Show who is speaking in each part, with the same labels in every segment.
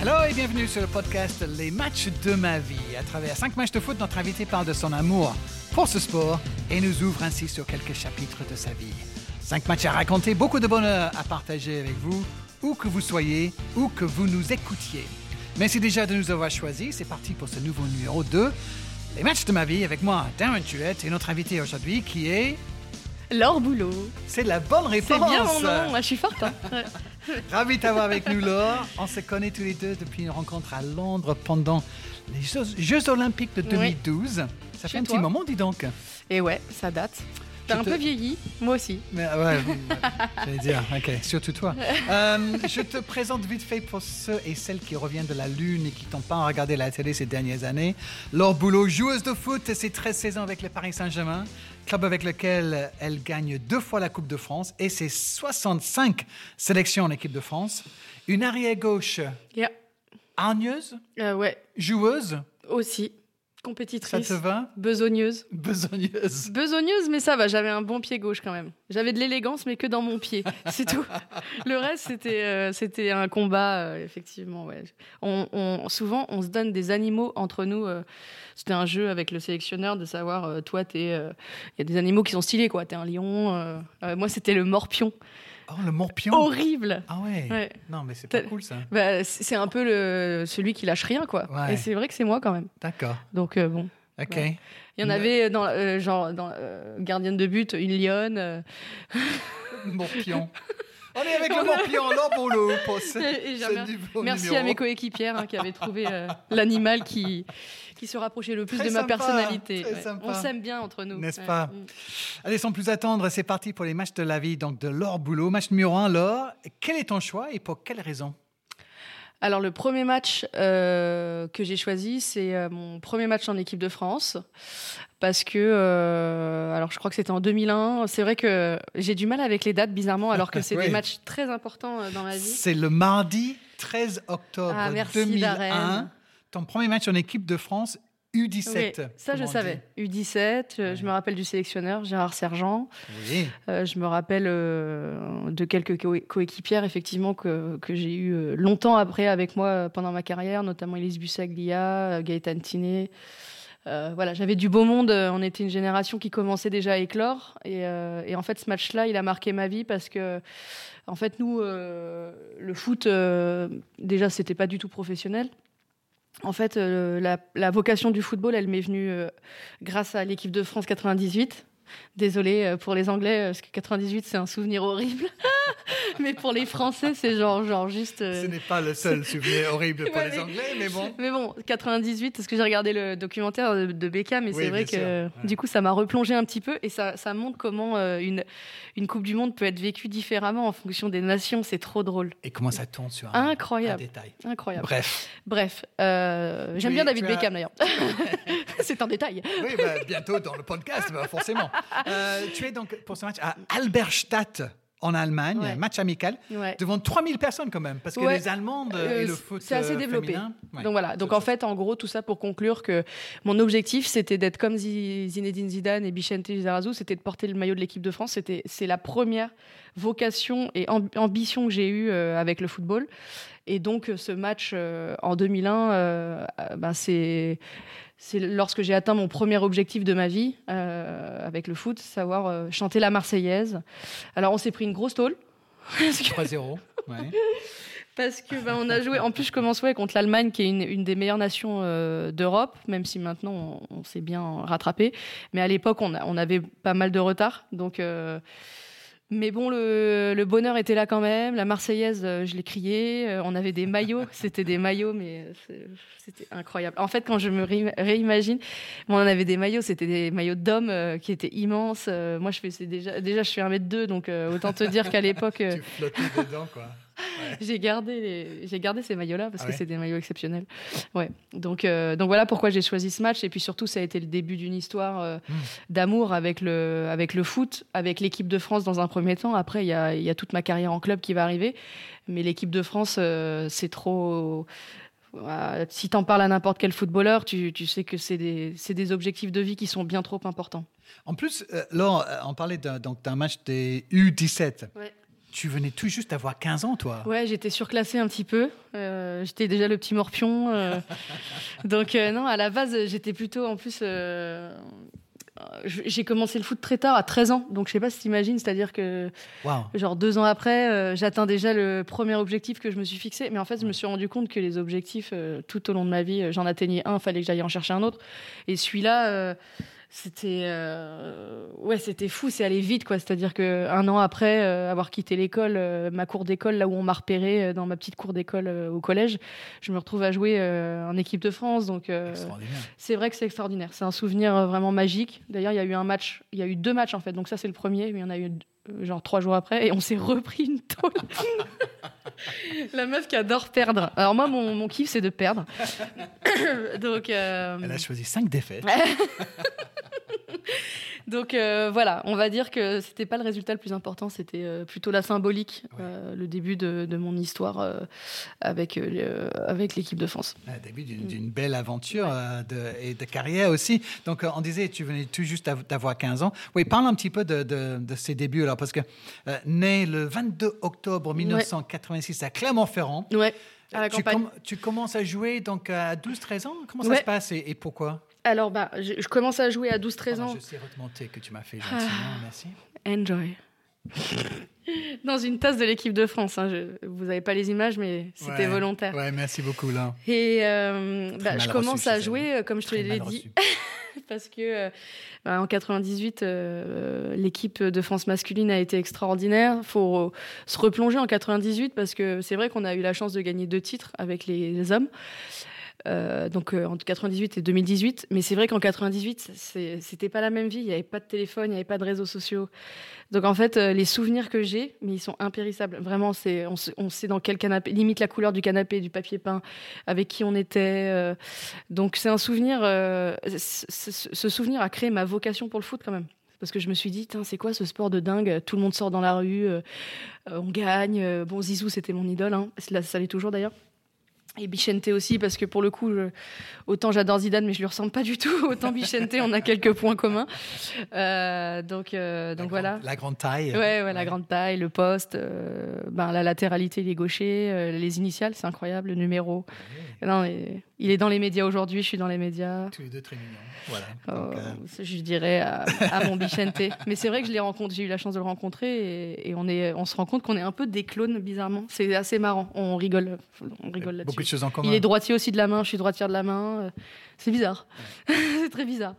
Speaker 1: Hello et bienvenue sur le podcast Les matchs de ma vie. À travers cinq matchs de foot, notre invité parle de son amour pour ce sport et nous ouvre ainsi sur quelques chapitres de sa vie. Cinq matchs à raconter, beaucoup de bonheur à partager avec vous, où que vous soyez, où que vous nous écoutiez. Merci déjà de nous avoir choisis. C'est parti pour ce nouveau numéro 2. Les matchs de ma vie avec moi, Darren Tuette, et notre invité aujourd'hui qui est...
Speaker 2: Laure Boulot.
Speaker 1: C'est la bonne réponse.
Speaker 2: C'est bien mon nom, je suis forte. hein.
Speaker 1: Ravi de t'avoir avec nous, Laure. On se connaît tous les deux depuis une rencontre à Londres pendant les Jeux, Jeux Olympiques de 2012. Ça fait un petit moment, dis donc.
Speaker 2: Et ouais, ça date. T'as un
Speaker 1: te-
Speaker 2: peu vieilli, moi aussi.
Speaker 1: Mais, euh, ouais, j'allais dire, ok, surtout toi. Euh, je te présente vite fait pour ceux et celles qui reviennent de la Lune et qui n'ont pas regardé la télé ces dernières années. Laure Boulot, joueuse de foot, c'est 13 saisons avec le Paris Saint-Germain, club avec lequel elle gagne deux fois la Coupe de France et ses 65 sélections en équipe de France. Une arrière-gauche
Speaker 2: Yeah.
Speaker 1: hargneuse,
Speaker 2: Euh, ouais,
Speaker 1: joueuse,
Speaker 2: aussi.
Speaker 1: ça
Speaker 2: Compétitrice.
Speaker 1: te va?
Speaker 2: Besogneuse.
Speaker 1: Besogneuse.
Speaker 2: Besogneuse, mais ça va, j'avais un bon pied gauche quand même. J'avais de l'élégance, mais que dans mon pied. C'est tout. Le reste, c'était euh, c'était un combat, euh, effectivement. Ouais. On, on- souvent, on se donne des animaux entre nous. euh, c'était un jeu avec le sélectionneur de savoir, euh, toi, t'es. euh, Il y a des animaux qui sont stylés, quoi. T'es un lion. euh, moi, c'était le morpion.
Speaker 1: Oh, le morpion.
Speaker 2: Horrible.
Speaker 1: Ah ouais.
Speaker 2: Ouais.
Speaker 1: Non, mais c'est pas cool ça.
Speaker 2: Bah, c'est un peu le, celui qui lâche rien, quoi.
Speaker 1: Ouais.
Speaker 2: Et c'est vrai que c'est moi quand même.
Speaker 1: D'accord.
Speaker 2: Donc euh, bon,
Speaker 1: Ok.
Speaker 2: Il y en avait dans euh, genre dans euh, gardienne de but une lionne.
Speaker 1: Morpion. On est avec le morpion, Boulot, pour ce, ce
Speaker 2: j'aime-
Speaker 1: nouveau
Speaker 2: Merci
Speaker 1: numéro.
Speaker 2: à mes coéquipières hein, qui avaient trouvé l'animal qui qui se rapprochait le plus
Speaker 1: Très
Speaker 2: de ma personnalité. Ouais. On s'aime bien entre nous.
Speaker 1: N'est-ce
Speaker 2: Ouais.
Speaker 1: pas
Speaker 2: Mm.
Speaker 1: Allez, sans plus attendre, c'est parti pour les matchs de la vie donc de Laure Boulot. Match numéro 1, Laure. Quel est ton choix et pour quelle raison?
Speaker 2: Alors le premier match euh, que j'ai choisi, c'est euh, mon premier match en équipe de France parce que euh, alors je crois que c'était en 2001. C'est vrai que j'ai du mal avec les dates bizarrement alors que c'est
Speaker 1: Oui.
Speaker 2: des matchs très importants dans ma vie.
Speaker 1: C'est le mardi 13 octobre
Speaker 2: Ah, merci,
Speaker 1: 2001. Ton premier match en équipe de France U17.
Speaker 2: Oui, ça je savais. U17, euh, je me rappelle du sélectionneur Gérard Sergent.
Speaker 1: Oui.
Speaker 2: Euh, je me rappelle euh, de quelques co- coéquipières effectivement que, que j'ai eu longtemps après avec moi pendant ma carrière, notamment Elise Bussaglia, Gaëtan Tinet. Euh, voilà, j'avais du beau monde. On était une génération qui commençait déjà à éclore. Et, euh, et en fait, ce match-là, il a marqué ma vie parce que, en fait, nous, euh, le foot, déjà, c'était pas du tout professionnel. En fait, euh, la, vocation du football, elle m'est venue euh, grâce à l'équipe de France 98. Désolée euh, pour les Anglais, euh, parce que 98, c'est un souvenir horrible. mais pour les Français, c'est genre, genre juste. euh,
Speaker 1: Ce n'est pas le seul souvenir horrible pour
Speaker 2: Ouais,
Speaker 1: les
Speaker 2: mais-
Speaker 1: Anglais, mais bon.
Speaker 2: mais bon, 98, parce que j'ai regardé le documentaire de, de Beckham,
Speaker 1: Oui,
Speaker 2: c'est vrai que
Speaker 1: ouais.
Speaker 2: du coup, ça m'a replongé un petit peu, et ça, ça montre comment euh, une, une Coupe du Monde peut être vécue différemment en fonction des nations. C'est trop drôle.
Speaker 1: Et comment ça tombe sur un,
Speaker 2: Incroyable.
Speaker 1: un détail.
Speaker 2: Incroyable.
Speaker 1: Bref.
Speaker 2: Bref, euh, j'aime bien David
Speaker 1: as-
Speaker 2: Beckham d'ailleurs. c'est un détail.
Speaker 1: Oui, bah, bientôt dans le podcast, bah, forcément. Euh, tu es donc pour ce match à Alberstadt en Allemagne,
Speaker 2: Ouais.
Speaker 1: match amical,
Speaker 2: Ouais.
Speaker 1: devant 3000 personnes quand même, parce que
Speaker 2: Ouais.
Speaker 1: les Allemandes
Speaker 2: Euh,
Speaker 1: et le foot
Speaker 2: c'est assez
Speaker 1: euh,
Speaker 2: développé.
Speaker 1: féminin.
Speaker 2: Donc voilà. Donc en fait, en gros, tout ça pour conclure que mon objectif, c'était d'être comme Zi- Zinedine Zidane et Bichente Lizarazu, c'était de porter le maillot de l'équipe de France. C'était, c'est la première vocation et amb- ambition que j'ai eue avec le football. Et donc ce match en 2001, euh, euh, ben, c'est c'est lorsque j'ai atteint mon premier objectif de ma vie euh, avec le foot, savoir euh, chanter la Marseillaise. Alors on s'est pris une grosse tôle. Parce que
Speaker 1: 3-0. ouais.
Speaker 2: parce que ben, on a joué. En plus, je commence ouais, contre l'Allemagne, qui est une, une des meilleures nations euh, d'Europe, même si maintenant on, on s'est bien rattrapé. Mais à l'époque, on, on avait pas mal de retard. Donc, mais bon, le, le bonheur était là quand même. La Marseillaise, euh, je l'ai crié. Euh, on avait des maillots. C'était des maillots, mais euh, c'était incroyable. En fait, quand je me ré- réimagine, on avait des maillots. C'était des maillots d'hommes qui étaient immenses. Moi, je faisais déjà, déjà, je suis un mètre deux, donc autant te dire qu'à l'époque.
Speaker 1: Tu flottais dedans, quoi.
Speaker 2: j'ai gardé les- j'ai gardé ces maillots-là parce
Speaker 1: Ah
Speaker 2: que
Speaker 1: ouais
Speaker 2: c'est des maillots exceptionnels. Ouais. Donc euh, donc voilà pourquoi j'ai choisi ce match et puis surtout ça a été le début d'une histoire euh,
Speaker 1: Mm.
Speaker 2: d'amour avec le avec le foot, avec l'équipe de France dans un premier temps. Après il y a il y a toute ma carrière en club qui va arriver, mais l'équipe de France euh, c'est trop si t'en parles à n'importe quel footballeur, tu, tu sais que c'est des, des objectifs de vie qui sont bien trop importants.
Speaker 1: En plus, Laure, euh, on parlait d'un match des U17.
Speaker 2: Ouais.
Speaker 1: Tu venais tout juste d'avoir 15 ans, toi.
Speaker 2: Ouais, j'étais surclassée un petit peu. Euh, j'étais déjà le petit morpion. Euh. Donc, euh, non, à la base, j'étais plutôt, en plus, j'ai commencé le foot très tard, à 13 ans. Donc, je sais pas si t'imagines, c'est-à-dire que, genre, deux ans après, j'atteins déjà le premier objectif que je me suis fixé. Mais en fait, je me suis rendu compte que les objectifs, tout au long de ma vie, j'en atteignais un, fallait que j'aille en chercher un autre. Et celui-là, c'était euh, ouais c'était fou c'est allé vite quoi. C'est à dire que un an après euh, avoir quitté l'école euh, ma cour d'école là où on m'a repéré dans ma petite cour d'école au collège je me retrouve à jouer en équipe de France donc c'est vrai que c'est extraordinaire. C'est un souvenir vraiment magique. D'ailleurs il y a eu un match il y a eu deux matchs en fait. Donc ça c'est le premier mais il y en a eu genre trois jours après et on s'est repris une tôle. La meuf qui adore perdre. Alors moi mon, mon kiff c'est de perdre. Donc
Speaker 1: elle a choisi cinq défaites
Speaker 2: Donc euh, voilà, on va dire que c'était pas le résultat le plus important, c'était euh, plutôt la symbolique, euh, le début de, mon histoire avec, avec l'équipe de France.
Speaker 1: Le début d'une belle aventure et de carrière aussi. Donc on disait, tu venais tout juste d'avoir 15 ans. Oui, parle un petit peu de, de, ces débuts alors, parce que né le 22 octobre 1986 à Clermont-Ferrand.
Speaker 2: Ouais.
Speaker 1: À la tu, tu, commences à jouer donc à 12-13 ans? Comment ça se passe et pourquoi?
Speaker 2: Alors, bah, je, commence à jouer à 12-13 ans.
Speaker 1: Je sais remonter que tu m'as fait gentiment, ah, merci.
Speaker 2: Enjoy. Dans une tasse de l'équipe de France. Hein, vous n'avez pas les images, mais c'était volontaire.
Speaker 1: Ouais, merci beaucoup là.
Speaker 2: Et euh, bah, je commence à jouer, euh, comme je te l'ai dit, parce que euh, bah, en 98, l'équipe de France masculine a été extraordinaire. Il faut se replonger en 98 parce que c'est vrai qu'on a eu la chance de gagner deux titres avec les hommes. Euh, donc euh, entre 98 et 2018. Mais c'est vrai qu'en 98, c'était pas la même vie. Il n'y avait pas de téléphone, il n'y avait pas de réseaux sociaux. Donc en fait, euh, les souvenirs que j'ai, mais ils sont impérissables. Vraiment, c'est on, sait dans quel canapé, limite la couleur du canapé, du papier peint, avec qui on était. donc c'est un souvenir. ce souvenir a créé ma vocation pour le foot quand même parce que je me suis dit, c'est quoi ce sport de dingue? Tout le monde sort dans la rue, on gagne. bon, Zizou, c'était mon idole, hein. ça l'est toujours d'ailleurs. Et Bichente aussi, parce que pour le coup, autant j'adore Zidane, mais je lui ressemble pas du tout. Autant Bichente, on a quelques points communs. Euh, donc, euh, donc voilà.
Speaker 1: la grande taille.
Speaker 2: Ouais, ouais, la grande taille, le poste, euh, ben, la latéralité, il est gaucher, les initiales, c'est incroyable, le numéro. Non, il est dans les médias aujourd'hui, je suis dans les médias.
Speaker 1: Tous les deux très mignons. Voilà.
Speaker 2: Oh, je dirais à, mon Bichente. mais c'est vrai que je l'ai rencontré, j'ai eu la chance de le rencontrer et, on, est, on se rend compte qu'on est un peu des clones, bizarrement. C'est assez marrant. On rigole, on rigole là-dessus.
Speaker 1: Il
Speaker 2: est droitier aussi de la main, je suis droitière de la main. Euh, c'est bizarre. c'est très bizarre.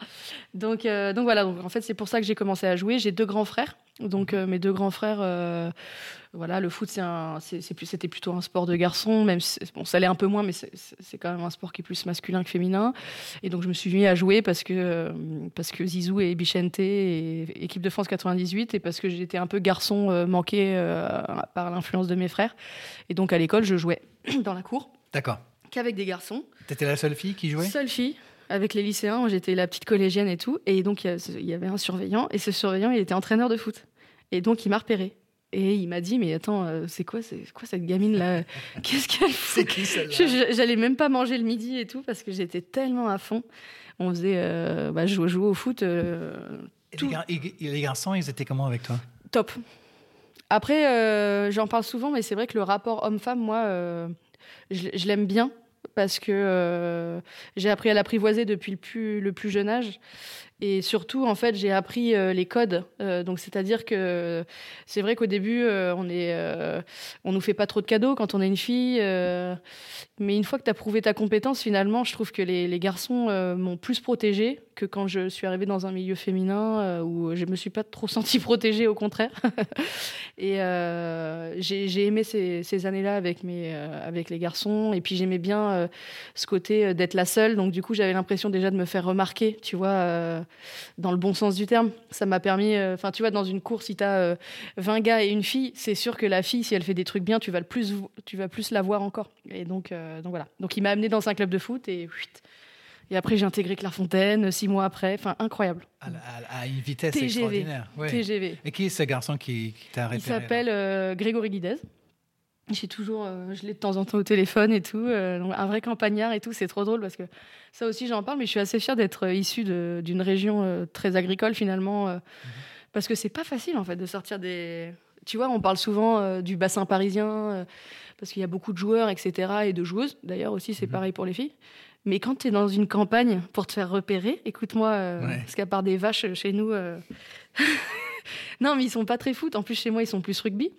Speaker 2: Donc, euh, donc voilà, donc, en fait, c'est pour ça que j'ai commencé à jouer. J'ai deux grands frères. Donc euh, mes deux grands frères, voilà, le foot, c'était plutôt un sport de garçon, même si, bon, ça l'est un peu moins, mais c'est quand même un sport qui est plus masculin que féminin. Et donc je me suis mis à jouer parce que parce que Zizou et Bichente et équipe de France 98 et parce que j'étais un peu garçon manqué par l'influence de mes frères. Et donc à l'école, je jouais dans la cour.
Speaker 1: D'accord.
Speaker 2: Qu'avec des garçons.
Speaker 1: T'étais la seule fille qui jouait?
Speaker 2: Seule fille. Avec les lycéens, j'étais la petite collégienne et tout. Et donc, il y avait un surveillant. Et ce surveillant, il était entraîneur de foot. Et donc, il m'a repéré. Et il m'a dit, mais attends, euh, c'est quoi, c'est quoi cette gamine là Qu'est-ce qu'elle fait?
Speaker 1: C'est qui celle-là?
Speaker 2: J'allais même pas manger le midi et tout parce que j'étais tellement à fond. On faisait, euh, bah, jouer, au foot. Euh,
Speaker 1: et, les garçons, ils étaient comment avec toi?
Speaker 2: Top. Après, j'en parle souvent, mais c'est vrai que le rapport homme-femme, moi, je, l'aime bien parce que euh, j'ai appris à l'apprivoiser depuis le plus, le plus jeune âge. Et surtout, en fait, j'ai appris euh, les codes. Euh, donc, c'est-à-dire que c'est vrai qu'au début, on est, on nous fait pas trop de cadeaux quand on est une fille. mais une fois que tu as prouvé ta compétence, finalement, je trouve que les, les garçons m'ont plus protégée que quand je suis arrivée dans un milieu féminin euh, où je me suis pas trop sentie protégée, au contraire. et euh, j'ai aimé ces, ces années-là avec mes euh, avec les garçons. Et puis j'aimais bien ce côté d'être la seule. Donc du coup, j'avais l'impression déjà de me faire remarquer, tu vois, dans le bon sens du terme. Ça m'a permis, enfin, tu vois, dans une course, si tu as 20 gars et une fille, c'est sûr que la fille, si elle fait des trucs bien, tu vas le plus, tu vas plus la voir encore. Et donc, donc voilà. Donc il m'a amené dans un club de foot et et après, j'ai intégré Clairefontaine six mois après. Enfin, incroyable.
Speaker 1: À, une vitesse extraordinaire.
Speaker 2: TGV.
Speaker 1: Et qui est ce garçon qui, t'a repéré
Speaker 2: Il s'appelle euh, Grégory Guidez. J'ai toujours, euh, je l'ai de temps en temps au téléphone et tout. Euh, un vrai campagnard et tout, c'est trop drôle parce que ça aussi j'en parle, mais je suis assez fière d'être issu d'une région très agricole finalement, mhm. parce que c'est pas facile en fait de sortir des, Tu vois, on parle souvent euh, du bassin parisien, euh, parce qu'il y a beaucoup de joueurs, etc., et de joueuses. D'ailleurs, aussi, c'est
Speaker 1: Mhm.
Speaker 2: pareil pour les filles. Mais quand tu es dans une campagne pour te faire repérer, écoute-moi, euh,
Speaker 1: Ouais.
Speaker 2: parce qu'à part des vaches euh, chez nous. non, mais ils sont pas très foot. En plus, chez moi, ils sont plus rugby.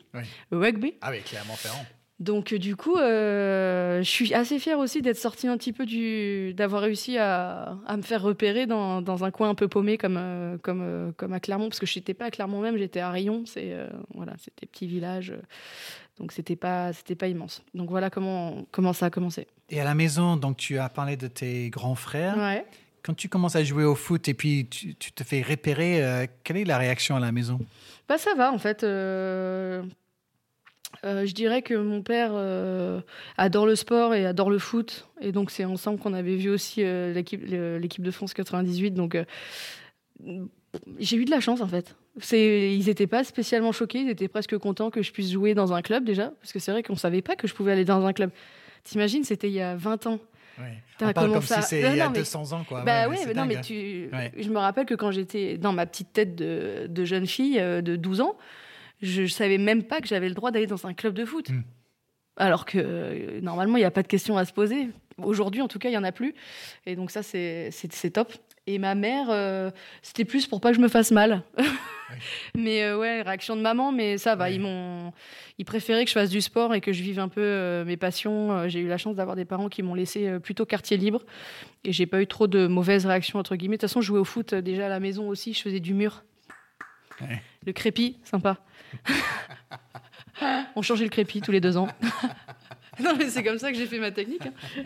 Speaker 2: Rugby.
Speaker 1: Ah oui, clairement Ferrand.
Speaker 2: Donc euh, du coup, euh, je suis assez fière aussi d'être sortie un petit peu du, d'avoir réussi à, à me faire repérer dans, dans un coin un peu paumé comme euh, comme euh, comme à Clermont, parce que je n'étais pas à Clermont même, j'étais à Rion, c'est voilà, c'était petit village, donc c'était pas c'était pas immense. Donc voilà comment comment ça a commencé.
Speaker 1: Et à la maison, donc tu as parlé de tes grands frères.
Speaker 2: Ouais.
Speaker 1: Quand tu commences à jouer au foot et puis tu, te fais repérer, euh, quelle est la réaction à la maison?
Speaker 2: Bah ça va en fait. euh, euh, je dirais que mon père adore le sport et adore le foot. Et donc c'est ensemble qu'on avait vu aussi l'équipe de France 98. Donc j'ai eu de la chance en fait. Ils n'étaient pas spécialement choqués, ils étaient presque contents que je puisse jouer dans un club déjà. Parce que c'est vrai qu'on savait pas que je pouvais aller dans un club. T'imagines, c'était il y a 20 ans. T'as
Speaker 1: On parle comme si c'est il y a
Speaker 2: mais-
Speaker 1: 200 ans. Quoi.
Speaker 2: Bah
Speaker 1: Ouais,
Speaker 2: mais non, mais
Speaker 1: hein.
Speaker 2: tu...
Speaker 1: Ouais.
Speaker 2: je me rappelle que quand j'étais dans ma petite tête de, de jeune fille euh, de 12 ans, je, je savais même pas que j'avais le droit d'aller dans un club de foot.
Speaker 1: Mm.
Speaker 2: Alors que euh, normalement, il n'y a pas de question à se poser. Aujourd'hui, en tout cas, il n'y en a plus. Et donc ça, c'est top. Et ma mère, euh, c'était plus pour pas que je me fasse mal. Mais euh, ouais, réaction de maman, mais ça va.
Speaker 1: Ouais.
Speaker 2: Ils m'ont, ils préféraient que je fasse du sport et que je vive un peu euh, mes passions. J'ai eu la chance d'avoir des parents qui m'ont laissé plutôt quartier libre et j'ai pas eu trop de mauvaises réactions entre guillemets. De toute façon, je jouais au foot déjà à la maison aussi. Je faisais du mur,
Speaker 1: Ouais.
Speaker 2: le crépi, sympa. On changeait le crépi tous les deux ans. non mais c'est comme ça que j'ai fait ma technique. hein.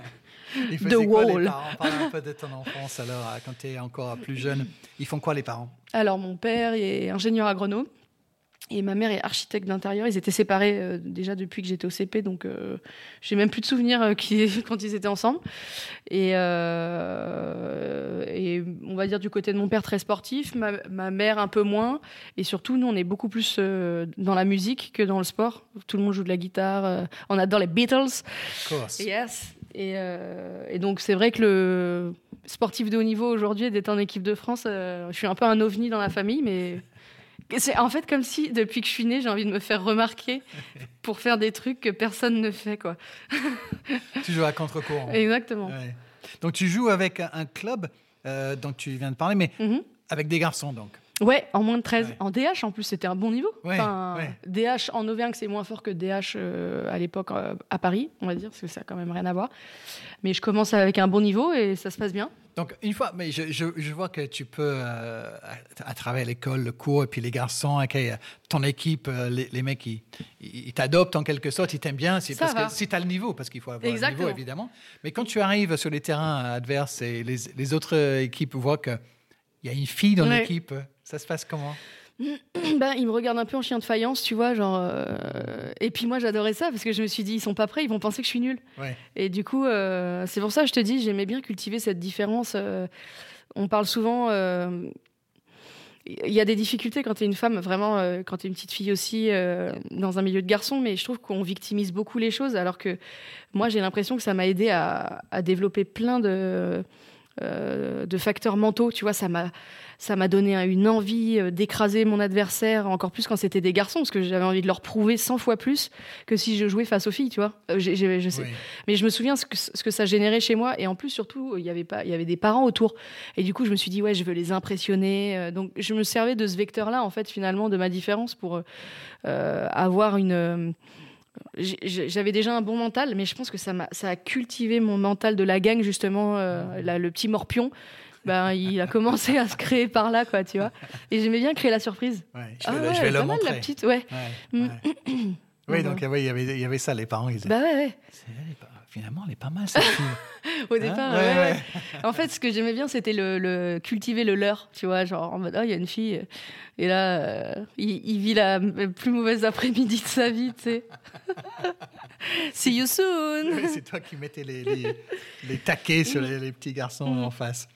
Speaker 1: Ils
Speaker 2: The
Speaker 1: quoi, les
Speaker 2: Wall.
Speaker 1: parents? Parle un peu de ton enfance alors, euh, quand tu es encore plus jeune. Ils font quoi les parents?
Speaker 2: Alors, mon père est ingénieur agronome et ma mère est architecte d'intérieur. Ils étaient séparés euh, déjà depuis que j'étais au CP, donc euh, j'ai même plus de souvenirs euh, qui- quand ils étaient ensemble. Et, euh, et on va dire du côté de mon père très sportif, ma, ma mère un peu moins. Et surtout, nous, on est beaucoup plus euh, dans la musique que dans le sport. Tout le monde joue de la guitare. on adore les Beatles.
Speaker 1: Of course.
Speaker 2: Yes. Et, euh, et donc c'est vrai que le sportif de haut niveau aujourd'hui, d'être en équipe de France, euh, je suis un peu un ovni dans la famille, mais c'est en fait comme si depuis que je suis née, j'ai envie de me faire remarquer pour faire des trucs que personne ne fait, quoi.
Speaker 1: Tu joues à contre-courant.
Speaker 2: Exactement.
Speaker 1: Ouais. Donc tu joues avec un, un club euh, dont tu viens de parler, mais
Speaker 2: Mhm.
Speaker 1: avec des garçons donc.
Speaker 2: Ouais, en moins de 13.
Speaker 1: Ouais.
Speaker 2: En DH, en plus, c'était un bon niveau.
Speaker 1: Ouais, ouais.
Speaker 2: DH en Auvergne, c'est moins fort que DH euh, à l'époque euh, à Paris, on va dire, parce que ça a quand même rien à voir. Mais je commence avec un bon niveau et ça se passe bien.
Speaker 1: Donc une fois, mais je, je, je vois que tu peux, euh, à, à travers l'école, le cours, et puis les garçons, euh, ton équipe, les, les mecs, ils ils t'adoptent en quelque sorte, ils t'aiment bien,
Speaker 2: Ça
Speaker 1: parce
Speaker 2: va.
Speaker 1: que si tu as le niveau, parce qu'il faut avoir le
Speaker 2: Exactement.
Speaker 1: niveau évidemment. Mais quand tu arrives sur les terrains adverses et les, les autres équipes voient qu'il y a une fille dans l'équipe, ça se passe comment?
Speaker 2: Ben, ils me regardent un peu en chien de faïence, tu vois, genre. euh, Et puis moi, j'adorais ça parce que je me suis dit, ils sont pas prêts, ils vont penser que je suis nulle.
Speaker 1: Ouais.
Speaker 2: Et du coup, euh, c'est pour ça que je te dis, j'aimais bien cultiver cette différence. euh, on parle souvent. Il y a des difficultés quand tu es une femme, vraiment, quand tu es une petite fille aussi, dans un milieu de garçons, mais je trouve qu'on victimise beaucoup les choses, alors que moi, j'ai l'impression que ça m'a aidé à, à développer plein de, euh, de facteurs mentaux. Tu vois, ça m'a ça m'a donné un- une envie euh, d'écraser mon adversaire, encore plus quand c'était des garçons, parce que j'avais envie de leur prouver 100 fois plus que si je jouais face aux filles, tu vois. Euh, je sais.
Speaker 1: Oui.
Speaker 2: Mais je me souviens ce que, ce que ça générait chez moi. Et en plus, surtout, il y avait pas, il y avait des parents autour. Et du coup, je me suis dit, ouais, je veux les impressionner. Donc, je me servais de ce vecteur-là, en fait, finalement, de ma différence pour euh, avoir une. J'avais déjà un bon mental, mais je pense que ça, m'a, ça a cultivé mon mental de la gang, justement, euh, là, le petit morpion. Ben, il a commencé à se créer par là, quoi, tu vois. Et j'aimais bien créer la surprise.
Speaker 1: Ouais, je
Speaker 2: Ah
Speaker 1: vais, le-
Speaker 2: ouais,
Speaker 1: je vais le
Speaker 2: mal,
Speaker 1: montrer.
Speaker 2: la petite, ouais.
Speaker 1: Ouais,
Speaker 2: Mm.
Speaker 1: ouais. oui, donc il, y avait, y avait ça, les parents, ils disaient,
Speaker 2: Bah ouais, ouais.
Speaker 1: C'est- finalement, elle est pas mal cette fille.
Speaker 2: Au
Speaker 1: Hein
Speaker 2: départ,
Speaker 1: Ouais,
Speaker 2: ouais,
Speaker 1: ouais.
Speaker 2: ouais. En fait, ce que j'aimais bien, c'était le, le- cultiver le leur, tu vois, genre en mode, ah, il y a une fille, euh, et là, euh, il, il vit la plus mauvaise après-midi de sa vie, tu sais. See you soon.
Speaker 1: C'est toi qui mettais les, les, les taquets sur les, les petits garçons en face.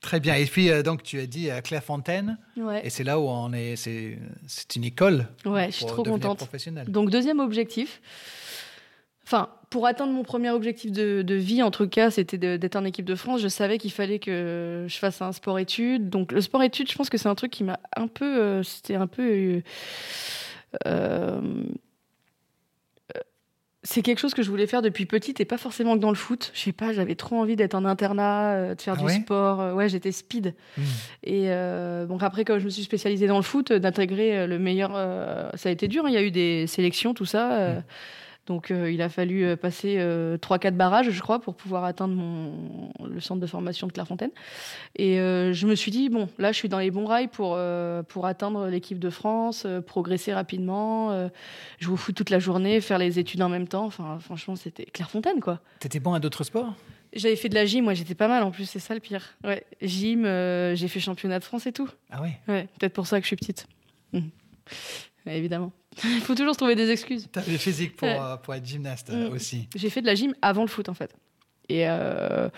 Speaker 1: Très bien. Et puis, euh, donc, tu as dit à Clairefontaine,
Speaker 2: Ouais,
Speaker 1: et c'est là où on est. C'est c'est une école.
Speaker 2: ouais, je suis trop contente. Donc, deuxième objectif. Enfin, pour atteindre mon premier objectif de, de vie, en tout cas, c'était d'être en équipe de France. Je savais qu'il fallait que je fasse un sport-études. Donc, le sport-études, je pense que c'est un truc qui m'a un peu. euh, c'était un peu. euh, c'est quelque chose que je voulais faire depuis petite et pas forcément que dans le foot. Je sais pas, j'avais trop envie d'être en internat, euh, de faire
Speaker 1: Ah
Speaker 2: du
Speaker 1: ouais?
Speaker 2: sport. Euh, ouais, j'étais speed.
Speaker 1: Hmm.
Speaker 2: Et euh, donc après, quand je me suis spécialisée dans le foot, euh, d'intégrer euh, le meilleur, euh, ça a été dur. hein. Il y a eu des sélections, tout ça. euh,
Speaker 1: Mm.
Speaker 2: Donc euh, il a fallu euh, passer euh, 3-4 barrages, je crois, pour pouvoir atteindre mon, le centre de formation de Clairefontaine. Et euh, je me suis dit, bon, là, je suis dans les bons rails pour, euh, pour atteindre l'équipe de France, euh, progresser rapidement, euh, jouer au foot toute la journée, faire les études en même temps. Enfin, franchement, c'était Clairefontaine, quoi.
Speaker 1: T'étais bon à d'autres sports?
Speaker 2: J'avais fait de la gym, moi j'étais pas mal en plus, c'est ça le pire. Ouais, gym, euh, j'ai fait championnat de France et tout.
Speaker 1: Ah oui.
Speaker 2: Ouais, peut-être pour ça que je suis petite. Ouais, évidemment. Il faut toujours trouver des excuses.
Speaker 1: T'avais le physique pour,
Speaker 2: Ouais.
Speaker 1: euh, pour être gymnaste
Speaker 2: Mm.
Speaker 1: aussi.
Speaker 2: J'ai fait de la gym avant le foot en fait. Et euh,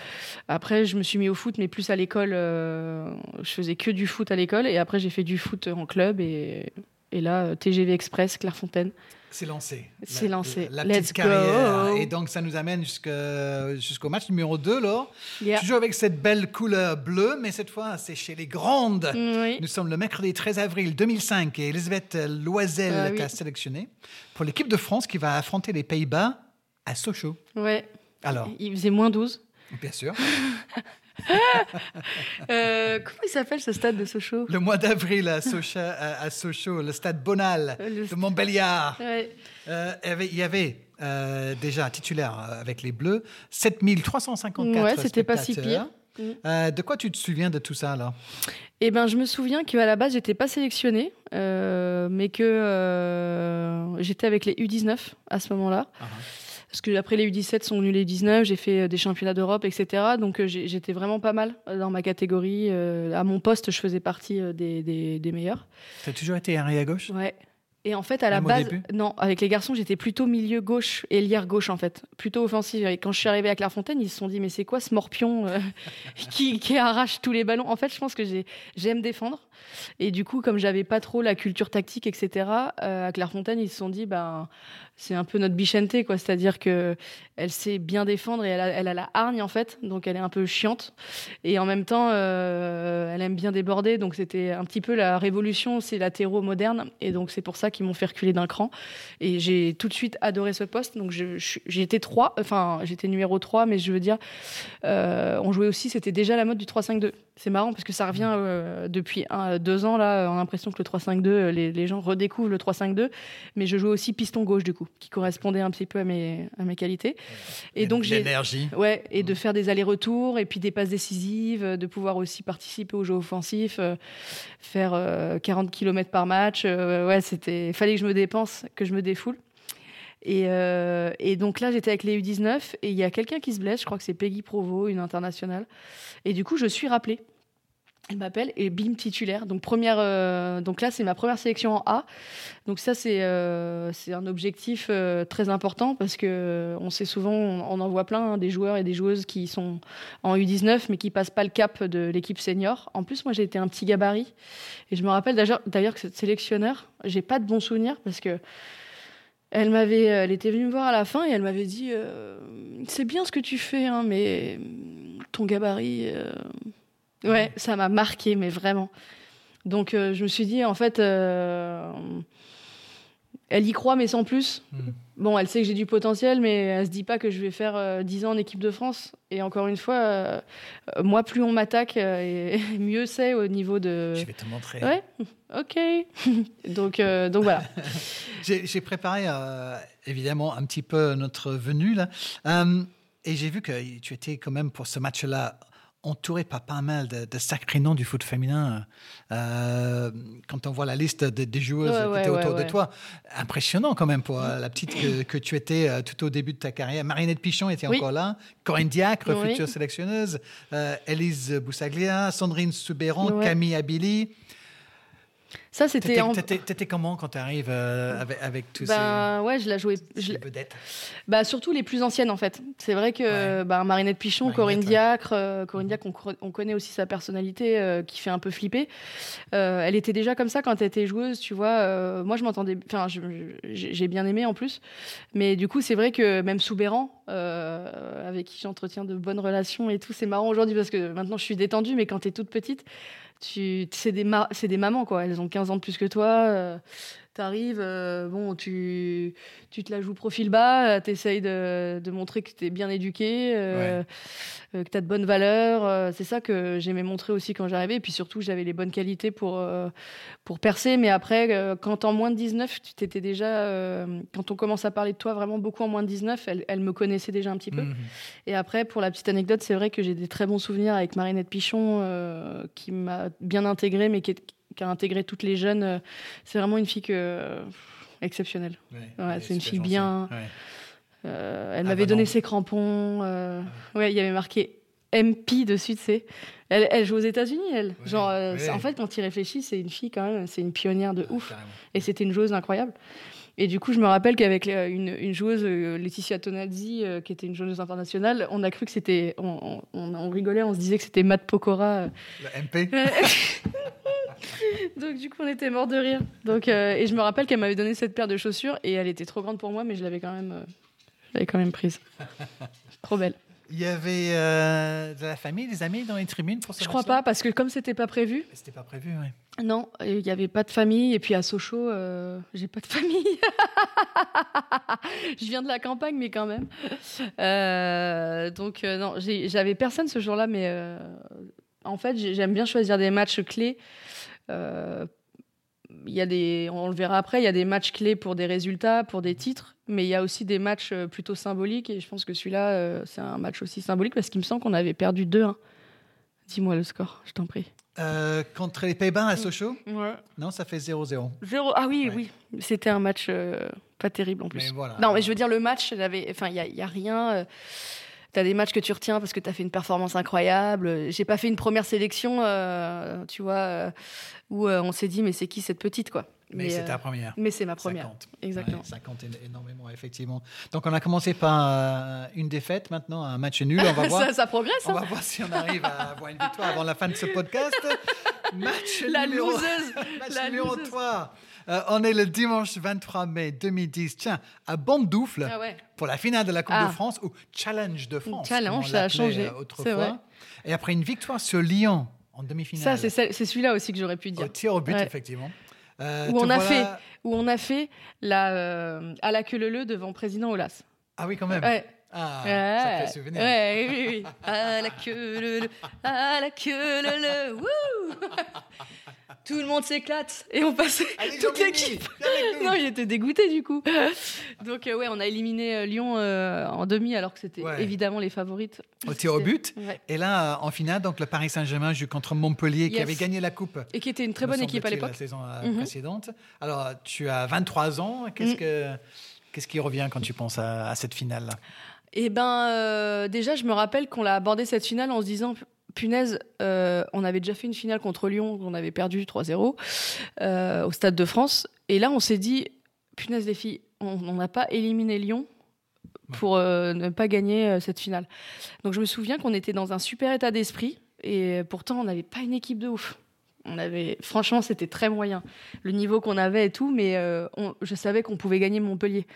Speaker 2: après, je me suis mis au foot, mais plus à l'école. euh, je faisais que du foot à l'école. Et après, j'ai fait du foot en club. Et, et là, TGV Express, Clairefontaine.
Speaker 1: C'est lancé.
Speaker 2: C'est
Speaker 1: La-
Speaker 2: lancé.
Speaker 1: La,
Speaker 2: Let's
Speaker 1: petite carrière.
Speaker 2: go.
Speaker 1: Et donc, ça nous amène jusqu'au match numéro 2, là.
Speaker 2: Yeah.
Speaker 1: Toujours avec cette belle couleur bleue, mais cette fois, c'est chez les grandes.
Speaker 2: Mm, Oui.
Speaker 1: Nous sommes le mercredi 13 avril 2005 et Elisabeth Loisel
Speaker 2: Ah oui.
Speaker 1: t'a sélectionné pour l'équipe de France qui va affronter les Pays-Bas à Sochaux.
Speaker 2: Ouais.
Speaker 1: Alors,
Speaker 2: Il faisait moins 12.
Speaker 1: bien sûr,
Speaker 2: Euh, comment il s'appelle ce stade de Sochaux?
Speaker 1: Le mois d'avril à, Socha- à- à Sochaux, le stade Bonal
Speaker 2: le
Speaker 1: de Montbéliard.
Speaker 2: Ouais.
Speaker 1: Euh, il y avait, euh, déjà un titulaire euh, avec les Bleus, 7354
Speaker 2: Ouais, c'était pas si pire. Mm.
Speaker 1: De quoi tu te souviens de tout ça
Speaker 2: Eh ben, je me souviens qu'à la base, j'étais pas sélectionnée, mais que j'étais avec les U19 à ce moment-là. Parce que après les U17 sont venus les U19, j'ai fait euh, des championnats d'Europe, etc. Donc euh, j'étais vraiment pas mal euh, dans ma catégorie. À mon poste, je faisais partie des, des, des meilleurs.
Speaker 1: Tu as toujours été arrière gauche?
Speaker 2: Ouais. Et en fait, à la
Speaker 1: Même
Speaker 2: base, non, avec les garçons, j'étais plutôt milieu gauche et lière gauche en fait, plutôt offensive. Et quand je suis arrivée à Clairefontaine, ils se sont dit mais c'est quoi ce morpion euh, qui, qui arrache tous les ballons? En fait, je pense que j'ai- j'aime défendre. Et du coup, comme j'avais pas trop la culture tactique, etc. euh, à Clairefontaine, ils se sont dit ben c'est un peu notre bichente quoi, c'est-à-dire que elle sait bien défendre et elle a, la hargne en fait, donc elle est un peu chiante. Et en même temps, euh, elle aime bien déborder, donc c'était un petit peu la révolution, c'est latéraux moderne, et donc c'est pour ça qu'ils m'ont fait reculer d'un cran. Et j'ai tout de suite adoré ce poste, donc j'étais 3, enfin j'étais numéro 3, mais je veux dire, euh, on jouait aussi, c'était déjà la mode du 3-5-2. C'est marrant parce que ça revient euh, depuis deux ans, là, on a l'impression que le 3-5-2, euh, les, les gens redécouvrent le 3-5-2, mais je jouais aussi piston gauche du coup, qui correspondait un petit peu à mes, à mes qualités. Et donc j'ai
Speaker 1: L'énergie.
Speaker 2: Ouais, et de faire des allers-retours et puis des passes décisives, euh, de pouvoir aussi participer au jeu offensif, euh, faire euh, 40 km par match. euh, ouais, c'était, fallait que je me dépense, que je me défoule. Et, euh, et donc là, j'étais avec les U19 et il y a quelqu'un qui se blesse, je crois que c'est Peggy Provo, une internationale. Et du coup, je suis rappelée. Elle m'appelle et bim titulaire. Donc première, euh, donc là c'est ma première sélection en A. Donc ça c'est euh, un objectif euh, très important parce que on sait souvent on, en voit plein hein, des joueurs et des joueuses qui sont en U19 mais qui passent pas le cap de l'équipe senior. En plus moi j'ai été un petit gabarit et je me rappelle d'ailleurs que cette sélectionneur j'ai pas de bons souvenirs parce que elle m'avait elle était venue me voir à la fin et elle m'avait dit c'est bien ce que tu fais hein, mais ton gabarit Ouais, ça m'a marqué, mais vraiment. Donc euh, je me suis dit, en fait, euh, elle y croit, mais sans plus.
Speaker 1: Mm.
Speaker 2: Bon, elle sait que j'ai du potentiel, mais elle se dit pas que je vais faire euh, 10 ans en équipe de France. Et encore une fois, euh, moi, plus on m'attaque, et mieux c'est au niveau de...
Speaker 1: Je vais te montrer.
Speaker 2: Ouais, ok. donc, donc voilà.
Speaker 1: J'ai préparé évidemment un petit peu notre venue là. Et j'ai vu que tu étais quand même pour ce match-là entouré par pas mal de, de sacrés noms du foot féminin. Euh, quand on voit la liste de- des joueuses
Speaker 2: Ouais,
Speaker 1: qui
Speaker 2: ouais,
Speaker 1: étaient autour
Speaker 2: ouais,
Speaker 1: de toi, impressionnant quand même pour euh, la petite que, que tu étais euh, tout au début de ta carrière. Marinette Pichon était
Speaker 2: Oui.
Speaker 1: encore là, Corinne Diacre,
Speaker 2: Oui.
Speaker 1: future sélectionneuse, euh, Élise Boussaglia, Sandrine Souberan,
Speaker 2: Ouais.
Speaker 1: Camille Abili.
Speaker 2: Ça, c'était
Speaker 1: T'étais
Speaker 2: en...
Speaker 1: t'étais- t'étais comment quand tu arrives avec, avec tous ces...
Speaker 2: Ben ouais, je la jouais. je
Speaker 1: ces vedettes?
Speaker 2: Bah, surtout les plus anciennes en fait. C'est vrai que
Speaker 1: Ouais.
Speaker 2: bah, Marinette Pichon,
Speaker 1: Marinette,
Speaker 2: Corinne
Speaker 1: ouais.
Speaker 2: Diacre, euh, Corinne Diacre, on, connaît aussi sa personnalité euh, qui fait un peu flipper. Euh, elle était déjà comme ça quand elle était joueuse, tu vois. euh, moi, je m'entendais, enfin, j'ai bien aimé en plus. Mais du coup, c'est vrai que même Soubéran, euh, avec qui j'entretiens de bonnes relations et tout, c'est marrant aujourd'hui parce que maintenant je suis détendue, mais quand t'es toute petite, tu, c'est des, ma- c'est des mamans quoi. Elles ont 15 ans de plus que toi. Euh, T'arrives, euh, bon, tu, tu te la joues profil bas, tu essayes de, de montrer que tu es bien éduqué, euh, euh, que tu as de bonnes valeurs. euh, c'est ça que j'aimais montrer aussi quand j'arrivais. Et puis surtout, j'avais les bonnes qualités pour, euh, pour percer. Mais après, euh, quand en moins de 19, tu t'étais déjà. euh, quand on commence à parler de toi vraiment beaucoup en moins de 19, elle, elle me connaissait déjà un petit peu.
Speaker 1: Mhm.
Speaker 2: Et après, pour la petite anecdote, c'est vrai que j'ai des très bons souvenirs avec Marinette Pichon, euh, qui m'a bien intégrée, mais qui, est- qui a intégré toutes les jeunes. Euh, C'est vraiment une fille que, euh, exceptionnelle.
Speaker 1: Ouais,
Speaker 2: Ouais, c'est une fille bien.
Speaker 1: Ouais.
Speaker 2: Euh, elle
Speaker 1: Ah,
Speaker 2: m'avait
Speaker 1: bah
Speaker 2: donné ses crampons. euh, ouais, il y avait marqué MP dessus, tu sais. Elle, elle joue aux États-Unis, elle. Genre, euh, en fait, quand il réfléchit, c'est une fille quand même, c'est une pionnière de
Speaker 1: Ah,
Speaker 2: ouf.
Speaker 1: carrément.
Speaker 2: Et c'était une joueuse incroyable. Et du coup, je me rappelle qu'avec une, une joueuse, Laetitia Tonazzi, euh, qui était une joueuse internationale, on a cru que c'était. On, on- on rigolait, on se disait que c'était Matt Pokora. euh.
Speaker 1: Le MP
Speaker 2: Donc, du coup, on était mort de rire. Donc, euh, et je me rappelle qu'elle m'avait donné cette paire de chaussures et elle était trop grande pour moi, mais je l'avais quand même, euh, je l'avais quand même prise. trop belle.
Speaker 1: Il y avait euh, de la famille, des amis dans les tribunes pour ce
Speaker 2: Je crois pas, parce que comme c'était pas prévu,
Speaker 1: C'était pas prévu, ouais.
Speaker 2: non, il n'y avait pas de famille. Et puis à Sochaux, euh, j'ai pas de famille. je viens de la campagne, mais quand même. Euh, donc, non, j'avais personne ce jour-là, mais en fait, j'ai- j'aime bien choisir des matchs clés. Euh, il y a des, on le verra après, il y a des matchs clés pour des résultats, pour des titres, mais il y a aussi des matchs euh, plutôt symboliques. Et je pense que celui-là, euh, c'est un match aussi symbolique parce qu'il me semble qu'on avait perdu 2-1. Dis-moi le score, je t'en prie.
Speaker 1: Euh, contre les Pays-Bas à Sochaux?
Speaker 2: Ouais.
Speaker 1: Non, ça fait 0-0.
Speaker 2: Zéro. Ah oui,
Speaker 1: Ouais.
Speaker 2: oui. C'était un match euh, pas terrible en plus.
Speaker 1: Mais voilà.
Speaker 2: Non, mais je veux dire, le match, il n'y a, y a rien. euh, T'as des matchs que tu retiens parce que t'as fait une performance incroyable. J'ai pas fait une première sélection, euh, tu vois, euh, où euh, on s'est dit, mais c'est qui cette petite, quoi?
Speaker 1: Mais, c'est ta première.
Speaker 2: mais c'est ma première.
Speaker 1: Ça compte.
Speaker 2: Exactement.
Speaker 1: Ouais, ça compte é- énormément, effectivement. Donc, on a commencé par une défaite, maintenant un match nul. On va voir.
Speaker 2: ça, ça progresse,
Speaker 1: On
Speaker 2: hein.
Speaker 1: va voir si on arrive à avoir une victoire avant la fin de ce podcast. Match
Speaker 2: La
Speaker 1: numéro,
Speaker 2: loseuse.
Speaker 1: match
Speaker 2: La
Speaker 1: numéro
Speaker 2: loseuse.
Speaker 1: 3. Euh, on est le dimanche 23 mai 2010. Tiens, à Bondoufle
Speaker 2: Ah ouais.
Speaker 1: pour la finale de la Coupe
Speaker 2: Ah.
Speaker 1: de France ou Challenge de France.
Speaker 2: Challenge, ça a changé.
Speaker 1: euh, Autrefois.
Speaker 2: vrai.
Speaker 1: Et après une victoire sur Lyon en demi-finale.
Speaker 2: Ça, c'est celui-là aussi que j'aurais pu
Speaker 1: Au
Speaker 2: dire.
Speaker 1: tir au but,
Speaker 2: Ouais.
Speaker 1: effectivement. Euh,
Speaker 2: Où on a
Speaker 1: voilà-
Speaker 2: Où on a fait la, euh, à la queue le le devant président Olas.
Speaker 1: Ah oui, quand même.
Speaker 2: Ouais.
Speaker 1: Ah,
Speaker 2: Ouais,
Speaker 1: ça fait souvenir.
Speaker 2: ouais, oui, oui, oui. À la queue le le, à la queue le le, wouh Tout le monde s'éclate et on passait
Speaker 1: Allez,
Speaker 2: toute l'équipe. Non, il était dégoûté du coup. Donc euh, ouais, on a éliminé euh, Lyon euh, en demi alors que c'était
Speaker 1: Ouais.
Speaker 2: évidemment les favorites.
Speaker 1: Au tir au but.
Speaker 2: Ouais.
Speaker 1: Et là, en finale, donc le Paris Saint-Germain joue contre Montpellier qui avait gagné la coupe.
Speaker 2: Et qui était une très bonne équipe à l'époque.
Speaker 1: La saison
Speaker 2: Mhm.
Speaker 1: précédente. Alors, tu as 23 ans. Qu'est-ce
Speaker 2: Mm.
Speaker 1: que qu'est-ce qui revient quand tu penses à, à cette finale là
Speaker 2: Et ben déjà, je me rappelle qu'on l'a abordé cette finale en se disant punaise, euh, on avait déjà fait une finale contre Lyon, on avait perdu 3-0 euh, au Stade de France. Et là, on s'est dit punaise les filles, on n'a pas éliminé Lyon pour euh, ne pas gagner cette finale. Donc je me souviens qu'on était dans un super état d'esprit et pourtant on n'avait pas une équipe de ouf. On avait, franchement, c'était très moyen le niveau qu'on avait et tout, mais je savais qu'on pouvait gagner Montpellier.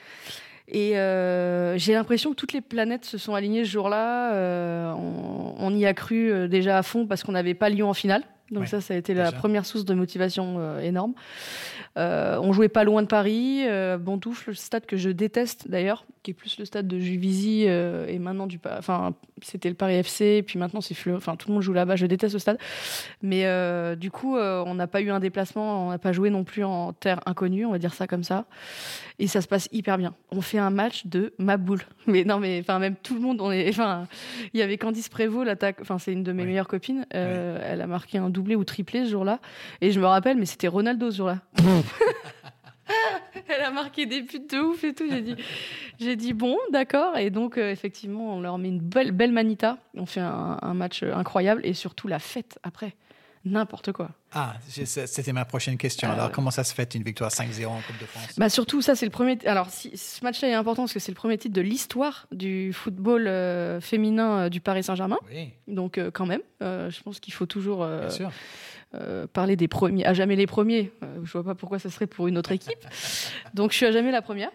Speaker 2: Et euh, j'ai l'impression que toutes les planètes se sont alignées ce jour-là. Euh, on, y a cru euh, déjà à fond parce qu'on n'avait pas Lyon en finale. Donc
Speaker 1: Ouais,
Speaker 2: ça, ça a été la première source de motivation euh, énorme. Euh, on jouait pas loin de Paris, euh, Bondoufle, le stade que je déteste d'ailleurs, qui est plus le stade de Juvisy euh, et maintenant du, enfin c'était le Paris FC, puis maintenant c'est Fleur, enfin tout le monde joue là-bas. Je déteste ce stade, mais euh, du coup on n'a pas eu un déplacement, on n'a pas joué non plus en terre inconnue, on va dire ça comme ça, et ça se passe hyper bien. On fait un match de ma boule, mais non mais enfin même tout le monde, on est, enfin il y avait Candice Prévost, l'attaque, enfin c'est une de mes
Speaker 1: Ouais.
Speaker 2: meilleures copines, elle a marqué un ou triplé ce jour-là, et je me rappelle, mais c'était Ronaldo ce jour-là. Elle a marqué des buts de ouf et tout. J'ai dit, j'ai dit bon, d'accord. Et donc, euh, effectivement, on leur met une belle, belle manita. On fait un, match incroyable et surtout la fête après. N'importe quoi.
Speaker 1: Ah, c'était ma prochaine question. Alors,
Speaker 2: ouais.
Speaker 1: comment ça se fait une victoire 5-0 en Coupe de France?
Speaker 2: Bah surtout, ça, c'est le premier. Alors, si, ce match-là est important parce que c'est le premier titre de l'histoire du football euh, féminin euh, du Paris Saint-Germain.
Speaker 1: Oui,
Speaker 2: Donc, euh, quand même, euh, je pense qu'il faut toujours euh, euh, parler des premiers. À jamais les premiers. Euh, je vois pas pourquoi ça serait pour une autre équipe. donc je suis à jamais la première.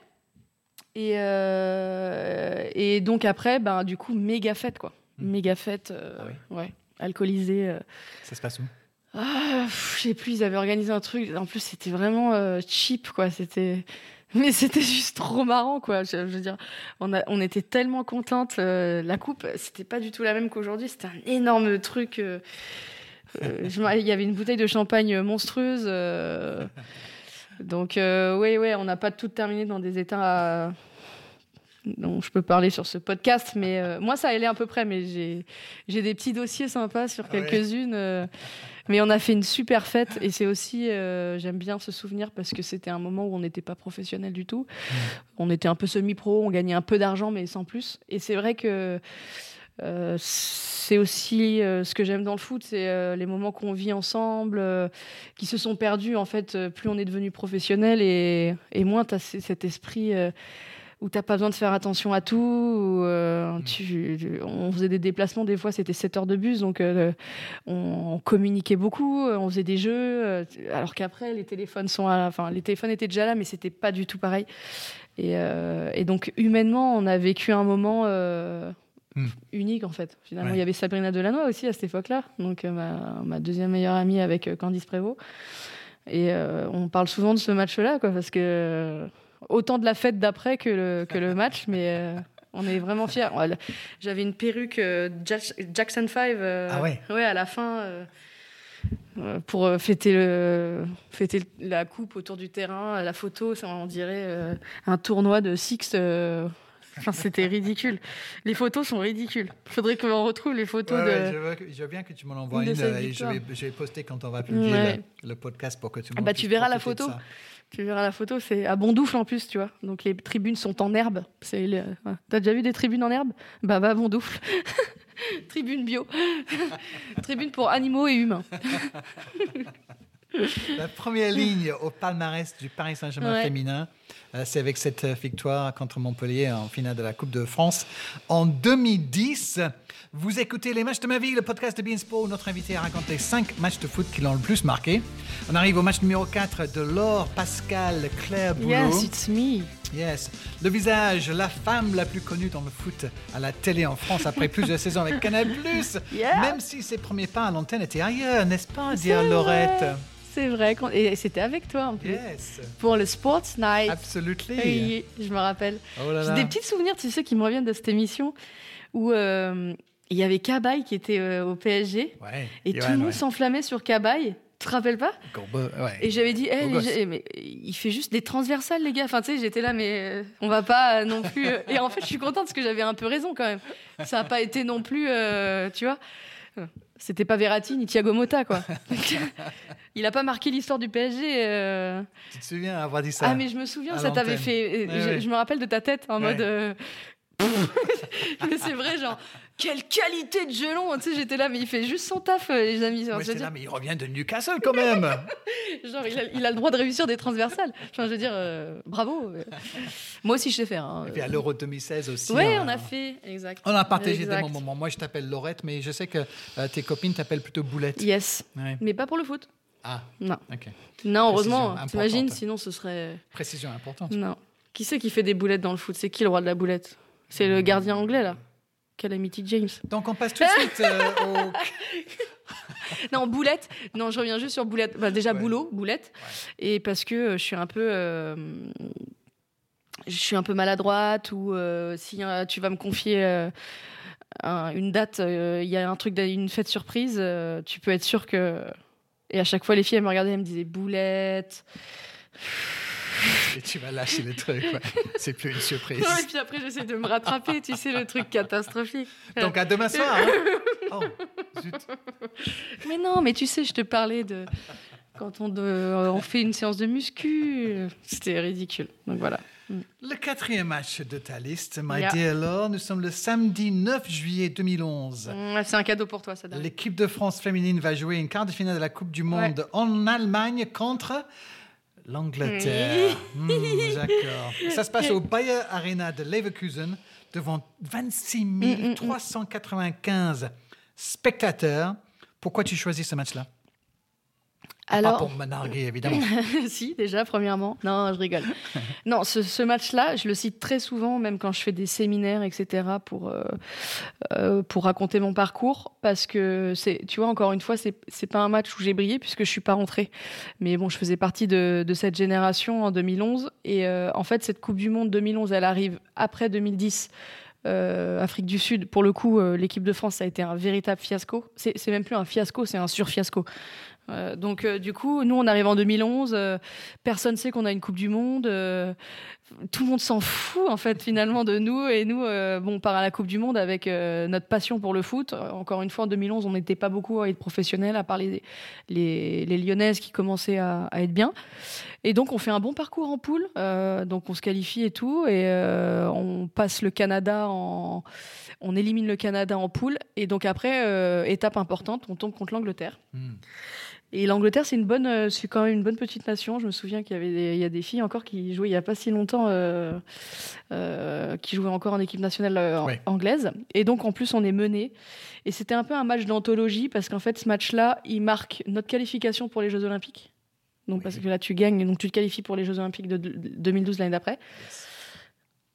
Speaker 2: Et, euh, et donc après, ben, du coup, méga fête, quoi.
Speaker 1: Mm.
Speaker 2: Méga fête, euh,
Speaker 1: Ah
Speaker 2: ouais, alcoolisée. euh.
Speaker 1: Ça se passe où?
Speaker 2: Ah, je sais plus, ils avaient organisé un truc. En plus, c'était vraiment euh, cheap, quoi. C'était. Mais c'était juste trop marrant, quoi. Je, je veux dire, on, a, on était tellement contentes. euh, la coupe, c'était pas du tout la même qu'aujourd'hui. C'était un énorme truc. euh, je Il y avait une bouteille de champagne monstrueuse. donc, oui, oui, on n'a pas tout terminé dans des états dont je peux parler sur ce podcast. Mais euh, moi, ça allait à peu près. Mais j'ai des petits dossiers sympas sur
Speaker 1: Ah
Speaker 2: quelques-unes. euh, mais on a fait une super fête et c'est aussi, euh, j'aime bien ce souvenir parce que c'était un moment où on n'était pas professionnel du tout. On était un peu semi-pro, on gagnait un peu d'argent mais sans plus. Et c'est vrai que c'est aussi ce que j'aime dans le foot, c'est les moments qu'on vit ensemble, qui se sont perdus en fait. plus on est devenu professionnel et, et moins tu as cet esprit. Où t'as pas besoin de faire attention à tout. où, euh, tu- tu- on faisait des déplacements, des fois c'était 7 heures de bus, donc euh, on, on communiquait beaucoup, euh, on faisait des jeux, euh, alors qu'après les téléphones sont, à enfin les téléphones étaient déjà là, mais c'était pas du tout pareil. Et, et donc humainement, on a vécu un moment
Speaker 1: Hmm.
Speaker 2: unique en fait. Finalement,
Speaker 1: Ouais.
Speaker 2: il y avait Sabrina Delannoy aussi à cette époque-là, donc euh, ma, ma deuxième meilleure amie avec euh, Candice Prévost. Et euh, on parle souvent de ce match-là, quoi, parce que autant de la fête d'après que le, que le match, mais euh, on est vraiment fiers. Ouais, J'avais une perruque euh, Jack- Jackson 5 euh,
Speaker 1: Ah ouais
Speaker 2: à la fin. pour fêter, le, fêter la coupe autour du terrain, la photo, ça, on dirait un tournoi de Six. Enfin, c'était ridicule. Les photos sont ridicules. Faudrait qu'on retrouve les photos
Speaker 1: Ouais,
Speaker 2: de.
Speaker 1: ouais, je, veux, que- je veux bien que tu m'en envoies une et je vais, je vais poster quand on va publier
Speaker 2: Ouais.
Speaker 1: le, le podcast pour que tout le
Speaker 2: Ah bah, tu verras la photo. Tu verras la photo, c'est à Bondoufle en plus, tu vois. Donc les tribunes sont en herbe. C'est le- ouais. T'as déjà vu des tribunes en herbe? Bah va à Bondoufle. Tribune bio. Tribune pour animaux et humains.
Speaker 1: La première ligne au palmarès du Paris Saint-Germain
Speaker 2: Ouais.
Speaker 1: féminin, euh, c'est avec cette euh, victoire contre Montpellier en finale de la Coupe de France en 2010. Vous écoutez Les Matchs de ma vie, le podcast de Beansport où notre invité raconte les 5 matchs de foot qui l'ont le plus marqué. On arrive au match numéro 4 de Laure Pascal Claire Boulot.
Speaker 2: Yes, it's me.
Speaker 1: Yes. Le visage, la femme la plus connue dans le foot à la télé en France après plusieurs saisons avec Canal+.
Speaker 2: Yeah.
Speaker 1: Même si ses premiers pas à l'antenne étaient ailleurs, n'est-ce pas, dire. Laurette?
Speaker 2: C'est vrai. Et c'était avec toi en plus.
Speaker 1: Yes.
Speaker 2: Pour le Sports Night.
Speaker 1: Absolutely.
Speaker 2: Oui, je me rappelle.
Speaker 1: Oh
Speaker 2: J'ai des petits souvenirs, tu sais, qui me reviennent de cette émission où euh, il y avait Cabaye qui était euh, au PSG
Speaker 1: Ouais.
Speaker 2: et tout le monde
Speaker 1: ouais.
Speaker 2: s'enflammait sur Cabaye. Tu te rappelles pas
Speaker 1: ouais.
Speaker 2: Et j'avais dit, les gars, mais il fait juste des transversales, les gars. Enfin, tu sais, j'étais là, mais euh, on va pas euh, non plus. euh. Et en fait, je suis contente parce que j'avais un peu raison quand même. Ça n'a pas été non plus, euh, tu vois. C'était pas Verratti ni Thiago Motta, quoi. Il a pas marqué l'histoire du PSG.
Speaker 1: Tu te souviens avoir dit ça
Speaker 2: Ah, mais je me souviens, ça t'avait fait.
Speaker 1: Ouais,
Speaker 2: je,
Speaker 1: ouais.
Speaker 2: je me rappelle de ta tête en mode. mais c'est vrai, genre, quelle qualité de gelon! Tu sais, j'étais là, mais il fait juste son taf, euh, les amis. Dire,
Speaker 1: là, mais il revient de Newcastle quand même.
Speaker 2: Genre, il a, il a le droit de réussir des transversales. Enfin, je veux dire, euh, bravo. Moi aussi, je sais faire. hein.
Speaker 1: Et puis à l'Euro 2016 aussi.
Speaker 2: Ouais,
Speaker 1: hein.
Speaker 2: on a fait, exact.
Speaker 1: On a partagé
Speaker 2: Exact.
Speaker 1: des bons moments. Moi, je t'appelle Laurette, mais je sais que euh, tes copines t'appellent plutôt Boulette.
Speaker 2: Yes,
Speaker 1: Ouais.
Speaker 2: mais pas pour le foot.
Speaker 1: Ah,
Speaker 2: Non,
Speaker 1: ok.
Speaker 2: non, heureusement. T'imagines, sinon ce serait.
Speaker 1: Précision importante.
Speaker 2: Non. Qui c'est qui fait des boulettes dans le foot? C'est qui le roi de la boulette? C'est le gardien anglais là. Calamity James.
Speaker 1: Donc, on passe tout de suite euh, au.
Speaker 2: Non, boulette. Non, je reviens juste sur boulette. Bah, déjà,
Speaker 1: Ouais.
Speaker 2: boulot, boulette. Et parce que euh, je suis un peu. euh, je suis un peu maladroite ou euh, si tu vas me confier un- une date, il y a un truc, une fête surprise, tu peux être sûr que. Et à chaque fois, les filles, elles me regardaient, elles me disaient boulette.
Speaker 1: Et tu vas lâcher le truc. ouais. C'est plus une surprise.
Speaker 2: et puis après, j'essaie de me rattraper, tu sais, le truc catastrophique.
Speaker 1: Donc, à demain soir. hein. Oh, zut.
Speaker 2: Mais non, mais tu sais, je te parlais de. Quand on, de- on fait une séance de muscu, c'était ridicule. Donc voilà.
Speaker 1: Le quatrième match de ta liste, My
Speaker 2: Yeah.
Speaker 1: dear Laure, nous sommes le samedi 9 juillet 2011.
Speaker 2: Ouais, C'est un cadeau pour toi, ça.
Speaker 1: L'équipe de France féminine va jouer une quart de finale de la Coupe du Monde en Allemagne contre l'Angleterre. Hmm, D'accord. Ça se passe au Bayer Arena de Leverkusen devant 26 395 spectateurs. Pourquoi tu choisis ce match-là? Alors, pas pour me narguer, évidemment.
Speaker 2: si, déjà, premièrement. Non, je rigole. non, ce, match-là, je le cite très souvent, même quand je fais des séminaires, etc., pour, euh, euh, pour raconter mon parcours, parce que, tu vois, encore une fois, c'est, pas un match où j'ai brillé, puisque je suis pas rentrée. Mais bon, je faisais partie de, de cette génération en 2011, et euh, en fait, cette Coupe du Monde 2011, elle arrive après 2010. Afrique du Sud, pour le coup, l'équipe de France, ça a été un véritable fiasco. C'est même plus un fiasco, c'est un surfiasco. Euh, donc euh, du coup, nous on arrive en 2011, euh, personne sait qu'on a une Coupe du Monde, tout le monde s'en fout en fait finalement de nous et nous, bon, on part à la Coupe du Monde avec notre passion pour le foot. Encore une fois, en 2011, on n'était pas beaucoup à être professionnels, à part les, les, Lyonnaises qui commençaient à, à, être bien. Et donc on fait un bon parcours en poule, donc on se qualifie et tout, et on passe le Canada en, on élimine le Canada en poule, et donc après étape importante, on tombe contre l'Angleterre. Hmm. Et l'Angleterre, c'est une bonne, euh, c'est quand même une bonne petite nation. Je me souviens qu'il y avait, des, il y a des filles encore qui jouaient il y a pas si longtemps, euh, euh, qui jouaient encore en équipe nationale anglaise. Et donc en plus, on est mené. Et c'était un peu un match d'anthologie parce qu'en fait, ce match-là, il marque notre qualification pour les Jeux Olympiques. Donc parce que là, tu gagnes, donc tu te qualifies pour les Jeux Olympiques de 2012 l'année d'après.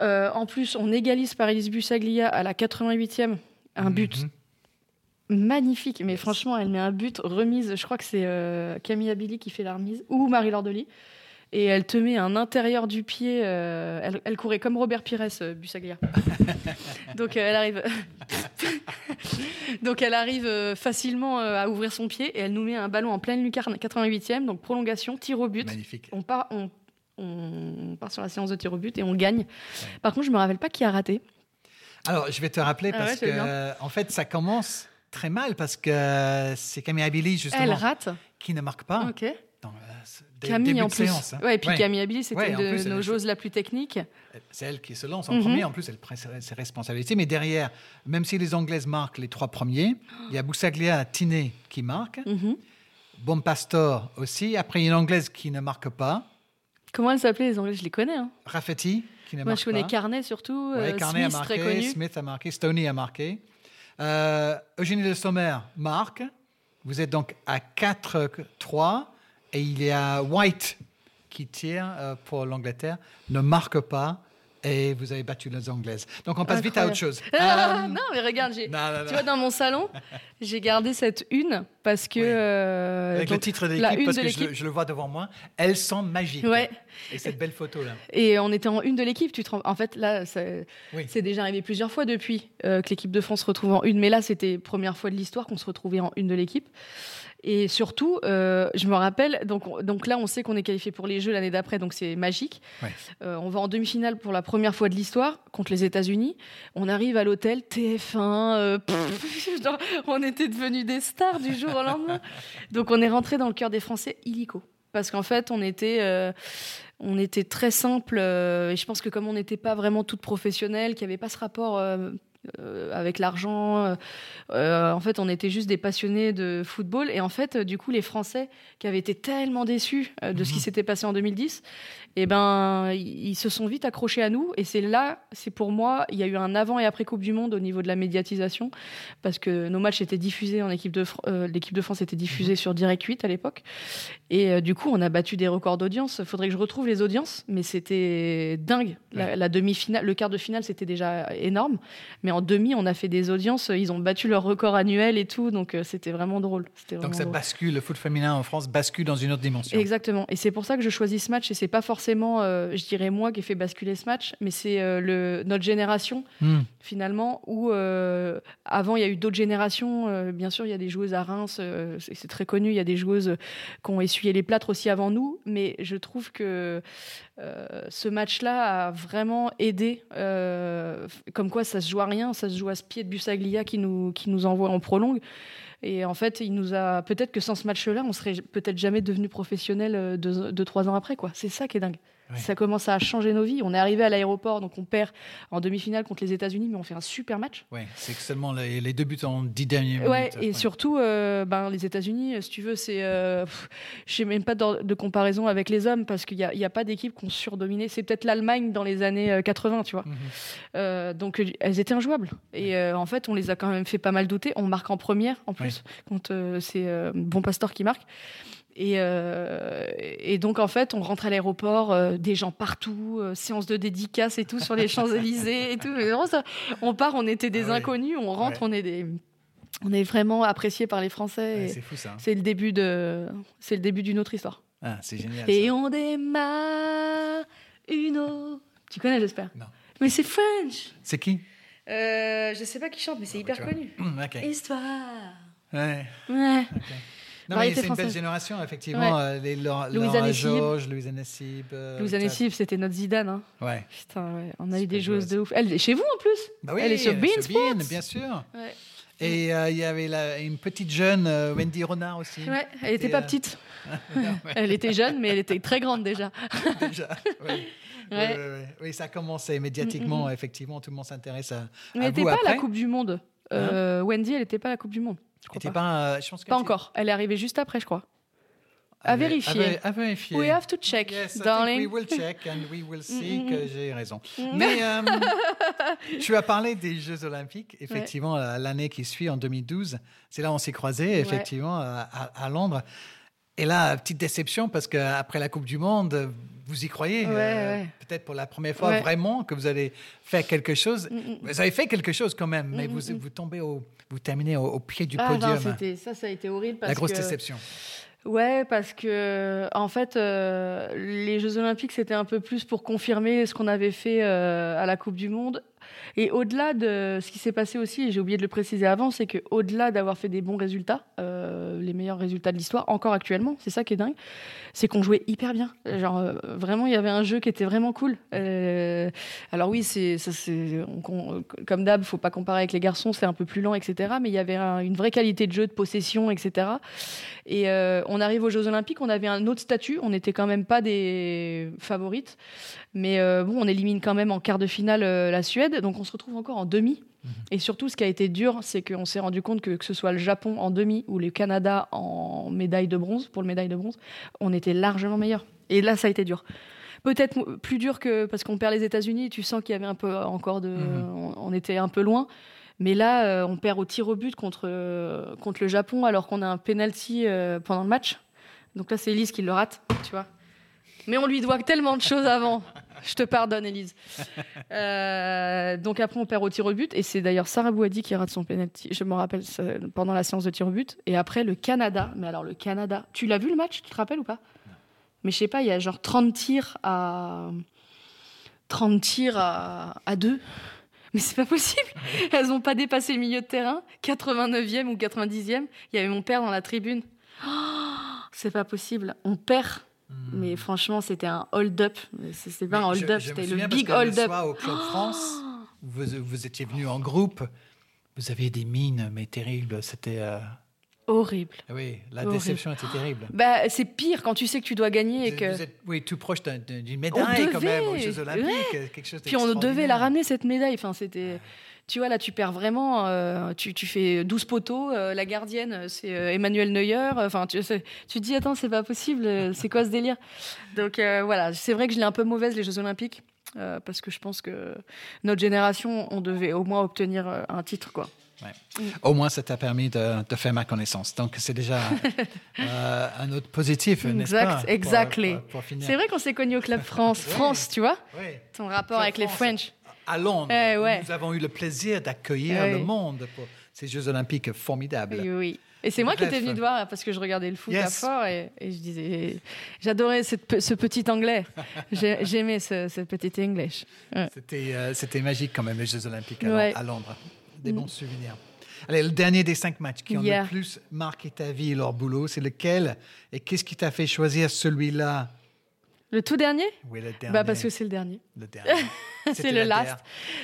Speaker 2: en plus, on égalise Paris Bussaglia à la 88e, un but. Magnifique. Mais franchement, elle met un but remise. Je crois que c'est euh, Camille Abili qui fait la remise ou Marie Lordoli. Et elle te met un intérieur du pied. Euh, elle, courait comme Robert Pires, euh, Bussaglia. Donc elle arrive. donc elle arrive facilement à ouvrir son pied et elle nous met un ballon en pleine lucarne 88e, donc prolongation, tir au but.
Speaker 1: Magnifique.
Speaker 2: On part, on, part sur la séance de tir au but et on gagne. Par contre, je me rappelle pas qui a raté.
Speaker 1: Alors, je vais te rappeler ah parce que, en fait, ça commence très mal parce que c'est Camille Abili, justement,
Speaker 2: Elle rate.
Speaker 1: qui ne marque pas.
Speaker 2: Ok. Dans, euh, Camille en plus. Séance, hein. ouais, et puis Camille Abili, c'était une de nos joueuses la plus technique.
Speaker 1: C'est elle qui se lance en premier. Mhm. En plus, elle prend ses responsabilités. Mais derrière, même si les Anglaises marquent les trois premiers, il y a Boussaglia Tiné qui marque. Mm Bon Pastor aussi. Après, il y a une Anglaise qui ne marque pas.
Speaker 2: Comment elle s'appelait les Anglaises? Je les connais. Hein.
Speaker 1: Rafferty qui ne
Speaker 2: Moi,
Speaker 1: marque
Speaker 2: je connais Carnet surtout. Ouais, euh, Carnet Smith, a marqué, très connu.
Speaker 1: Smith a marqué, Stoney a marqué. Euh, Eugénie de Sommer marque. Vous êtes donc à 4-3. Et il y a White qui tire euh, pour l'Angleterre. Ne marque pas et vous avez battu les Anglaises. Donc on passe vite à autre chose.
Speaker 2: Euh, non, mais regarde, tu vois, dans mon salon, j'ai gardé cette une parce que.
Speaker 1: Euh, Avec le titre de l'équipe, parce que je, le vois devant moi, elles sont magiques.
Speaker 2: Ouais.
Speaker 1: Et cette belle photo-là.
Speaker 2: Et on était en une de l'équipe, tu te En fait, là, c'est déjà arrivé plusieurs fois depuis euh, que l'équipe de France se retrouve en une, mais là, c'était première fois de l'histoire qu'on se retrouvait en une de l'équipe. Et surtout, euh, je me rappelle, donc, donc là, on sait qu'on est qualifié pour les Jeux l'année d'après, donc c'est magique. Euh, on va en demi-finale pour la première fois de l'histoire contre les États-Unis. On arrive à l'hôtel TF1. Euh, on était devenus des stars du jour au lendemain. Donc on est rentré dans le cœur des Français illico. Parce qu'en fait, on était, on était très simple. et je pense que comme on n'était pas vraiment toutes professionnelles, qu'il n'y avait pas ce rapport euh, avec l'argent. Euh, euh, en fait, on était juste des passionnés de football. Et en fait, du coup, les Français qui avaient été tellement déçus de ce qui mhm. s'était passé en 2010, eh ben, ils se sont vite accrochés à nous. Et c'est là, c'est pour moi, il y a eu un avant et après Coupe du Monde au niveau de la médiatisation, parce que nos matchs étaient diffusés en équipe de l'équipe de France était diffusée mhm. sur Direct 8 à l'époque. Et du coup, on a battu des records d'audience. Il faudrait que je retrouve les audiences, mais c'était dingue. La, la demi-finale, le quart de finale, c'était déjà énorme. Mais en demi, on a fait des audiences, ils ont battu leur record annuel et tout, donc euh, c'était vraiment drôle.
Speaker 1: donc ça bascule, le foot féminin en France bascule dans une autre dimension.
Speaker 2: Exactement, et c'est pour ça que je choisis ce match, et c'est pas forcément, euh, je dirais moi, qui ai fait basculer ce match, mais c'est euh, le notre génération, hmm. Finalement, où avant il y a eu d'autres générations, bien sûr il y a des joueuses à Reims, c'est très connu, il y a des joueuses qui ont essuyé les plâtres aussi avant nous, mais je trouve que ce match-là a vraiment aidé, comme quoi ça se joue à rien ça se joue à ce pied de Bussaglia qui nous, qui nous envoie en prolongue. Et en fait, il nous a peut-être que sans ce match-là, on serait peut-être jamais devenu professionnel euh, deux, deux, trois ans après. quoi. C'est ça qui est dingue. Ça commence à changer nos vies. On est arrivé à l'aéroport, donc on perd en demi-finale contre les États-Unis, mais on fait un super match.
Speaker 1: Ouais, c'est seulement les, les, deux buts en dix derniers
Speaker 2: minutes. Ouais, et surtout, euh, ben, les États-Unis, si tu veux, c'est. Euh, je n'ai même pas de, comparaison avec les hommes parce qu'il n'y a, a, pas d'équipe qu'on surdominé. C'est peut-être l'Allemagne dans les années 80, euh, tu vois. Mhm. donc elles étaient injouables. Et en fait, on les a quand même fait pas mal douter. On marque en première, en plus, quand c'est Bon Pasteur qui marque. Et, euh, et, donc, en fait, on rentre à l'aéroport, euh, des gens partout, euh, séance de dédicace et tout sur les Champs-Élysées et tout. on part, on était des ah inconnus, on rentre, on est des. On est vraiment appréciés par les Français.
Speaker 1: c'est fou ça.
Speaker 2: C'est le début de, c'est le début d'une autre histoire.
Speaker 1: Ah, c'est génial.
Speaker 2: Et on démarre une autre. Tu connais, j'espère.
Speaker 1: Non.
Speaker 2: Mais c'est French.
Speaker 1: C'est qui?
Speaker 2: Euh, Je sais pas qui chante, mais c'est hyper connu. Histoire.
Speaker 1: Ouais.
Speaker 2: Ouais.
Speaker 1: Non, mais c'est une belle génération, effectivement. Euh, les Georges, Louise Anessib.
Speaker 2: Euh, Louise Anessib, c'était notre Zidane. Hein.
Speaker 1: Ouais.
Speaker 2: Putain, ouais. On a eu des joueuses de ouf. Elle est chez vous en plus
Speaker 1: bah oui,
Speaker 2: Elle est sur Bean
Speaker 1: bien sûr. Ouais. Et euh, il y avait la, une petite jeune, Wendy Renard aussi.
Speaker 2: Ouais, elle n'était pas petite. elle était jeune, mais elle était très grande déjà.
Speaker 1: déjà, oui. Ouais. Oui, ça a commencé médiatiquement, mm, mm, mm. effectivement, tout le monde s'intéresse à,
Speaker 2: Mais elle n'était pas à la Coupe du Monde. Hein Wendy, elle n'était pas à la Coupe du Monde.
Speaker 1: Je pas. je
Speaker 2: pense pas encore. Elle est arrivée juste après, je crois. À, vérifier.
Speaker 1: À, vérifier.
Speaker 2: We have to check,
Speaker 1: yes,
Speaker 2: darling.
Speaker 1: we will check and we will see que j'ai raison. Mais euh, tu as parlé des Jeux Olympiques. Effectivement, l'année qui suit, en 2012, c'est là où on s'est croisés, effectivement, à, à, Londres. Et là, petite déception parce qu'après la Coupe du Monde, vous y croyez
Speaker 2: euh,
Speaker 1: Peut-être pour la première fois vraiment que vous allez faire quelque chose. Mm, mm. Vous avez fait quelque chose quand même, mais mm, vous, vous tombez au, vous terminez au, pied du
Speaker 2: ah,
Speaker 1: podium.
Speaker 2: Non, ça, ça a été horrible. Parce
Speaker 1: la grosse déception.
Speaker 2: Ouais, parce que en fait, euh, les Jeux Olympiques c'était un peu plus pour confirmer ce qu'on avait fait euh, à la Coupe du Monde et au-delà de ce qui s'est passé aussi, et j'ai oublié de le préciser avant, c'est que au-delà d'avoir fait des bons résultats, euh, les meilleurs résultats de l'histoire, encore actuellement, c'est ça qui est dingue, c'est qu'on jouait hyper bien. Genre euh, vraiment, il y avait un jeu qui était vraiment cool. Euh, alors oui, c'est comme d'hab, faut pas comparer avec les garçons, c'est un peu plus lent, etc. Mais il y avait une vraie qualité de jeu, de possession, etc. Et on arrive aux Jeux Olympiques, on avait un autre statut, on n'était quand même pas des favorites. Mais euh, bon, on élimine quand même en quart de finale euh, la Suède, donc on se retrouve encore en demi. Mhm. Et surtout, ce qui a été dur, c'est qu'on s'est rendu compte que que ce soit le Japon en demi ou le Canada en médaille de bronze, pour le médaille de bronze, on était largement meilleur. Et là, ça a été dur. Peut-être plus dur que parce qu'on perd les États-Unis, tu sens qu'il y avait un peu encore de. Mhm. On, était un peu loin. Mais là, euh, on perd au tir au but contre, contre le Japon alors qu'on a un penalty pendant le match. Donc là, c'est Elise qui le rate, tu vois. Mais on lui doit tellement de choses avant. Je te pardonne, Elise. Euh, donc après, on perd au tir au but. Et c'est d'ailleurs Sarah Bouadi qui rate son penalty. Je me rappelle pendant la séance de tir au but. Et après, le Canada. Mais alors, le Canada. Tu l'as vu le match? Tu te rappelles ou pas? Mais je sais pas, il y a genre 30 tirs à. 30 tirs à, à deux. Mais c'est pas possible. Elles n'ont pas dépassé le milieu de terrain. 89e ou 90e. Il y avait mon père dans la tribune. Oh, c'est pas possible. On perd Hmm. Mais franchement, c'était un hold-up. C'était pas un hold-up, c'était le big hold-up.
Speaker 1: au Club France, vous, vous étiez venu en groupe, vous aviez des mines, mais terribles. C'était. Euh,
Speaker 2: horrible.
Speaker 1: Oui, la déception était terrible.
Speaker 2: Bah, c'est pire quand tu sais que tu dois gagner et que.
Speaker 1: Vous êtes, oui, tout proche d'une médaille quand même aux Jeux Olympiques, quelque chose
Speaker 2: Puis on devait la ramener cette médaille. Enfin, c'était tu vois, là, tu perds vraiment. Euh, tu, tu, fais 12 poteaux. Euh, la gardienne, c'est euh, Emmanuel Neuer. Enfin, tu, tu te dis, attends, c'est pas possible. C'est quoi ce délire? Donc, voilà, c'est vrai que je l'ai un peu mauvaise, les Jeux Olympiques. parce que je pense que notre génération, on devait au moins obtenir un titre, quoi.
Speaker 1: Ouais. Au moins, ça t'a permis de, de, faire ma connaissance. Donc, c'est déjà un autre positif, n'est-ce pas
Speaker 2: Exactement. C'est vrai qu'on s'est connus au Club France. France, tu vois
Speaker 1: oui.
Speaker 2: Ton rapport avec les French
Speaker 1: à Londres. Eh nous avons eu le plaisir d'accueillir le monde pour ces Jeux Olympiques formidables.
Speaker 2: Oui, oui. Et c'est moi qui étais venue te voir parce que je regardais le foot à fort et, je disais, j'adorais ce petit anglais. J'aimais ce, petit English.
Speaker 1: Euh, c'était magique quand même les Jeux Olympiques à, Londres. Des bons mm. souvenirs. Allez, le dernier des cinq matchs qui ont le plus marqué ta vie et leur boulot, c'est lequel Et qu'est-ce qui t'a fait choisir celui-là?
Speaker 2: Le tout dernier?
Speaker 1: Oui, le dernier.
Speaker 2: Bah parce que c'est le dernier.
Speaker 1: Le dernier.
Speaker 2: c'est le last.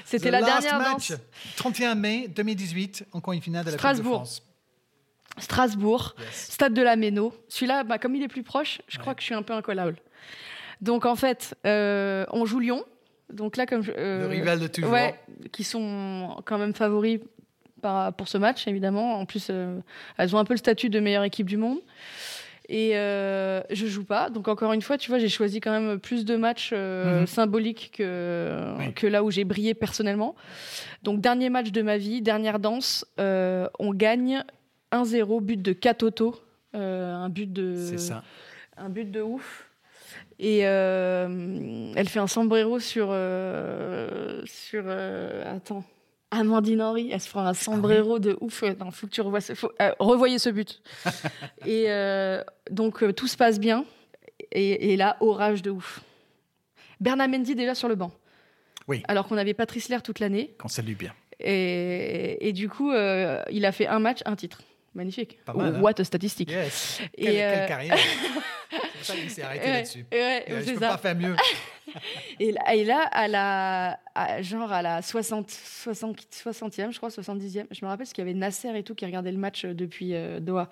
Speaker 2: C'était la dernière match. danse.
Speaker 1: 31 mai 2018, encore une finale de la
Speaker 2: Coupe
Speaker 1: de France.
Speaker 2: Strasbourg, stade de la Méno. Celui-là, bah, comme il est plus proche, je crois que je suis un peu incollable. Donc en fait, euh, on joue Lyon. Donc là, comme
Speaker 1: euh, le rival de toujours.
Speaker 2: Ouais, qui sont quand même favoris pour ce match, évidemment. En plus, euh, elles ont un peu le statut de meilleure équipe du monde. Et euh, je joue pas. Donc encore une fois, tu vois, j'ai choisi quand même plus de matchs euh, mhm. symboliques que, que là où j'ai brillé personnellement. Donc dernier match de ma vie, dernière danse, euh, on gagne 1-0, but de Katoto. un but de.
Speaker 1: C'est ça.
Speaker 2: Un but de ouf. Et elle fait un sombrero sur. sur attends. Amandine Henry, elle se fera un sombrero de ouf. Non, faut que tu revoies ce, faut, revoyez ce but. et donc tout se passe bien. Et, et, là, orage de ouf. Bernard Mendy déjà sur le banc.
Speaker 1: Oui.
Speaker 2: Alors qu'on avait Patrice Lair toute l'année.
Speaker 1: Qu'on salue bien.
Speaker 2: Et, et, du coup, euh, il a fait un match, un titre. Magnifique.
Speaker 1: Pas mal, hein.
Speaker 2: What a statistique.
Speaker 1: Yes.
Speaker 2: Et,
Speaker 1: quelle, quelle
Speaker 2: euh,
Speaker 1: carrière. pour ça qu'il s'est arrêté
Speaker 2: Ouais,
Speaker 1: là-dessus.
Speaker 2: ouais,
Speaker 1: Euh, je peux
Speaker 2: ça.
Speaker 1: pas faire mieux.
Speaker 2: Et là, et là, à la, à- genre à la 60, 60, 60e, je crois, 70e, je me rappelle parce qu'il y avait Nasser et tout qui regardait le match euh, depuis euh, Doha.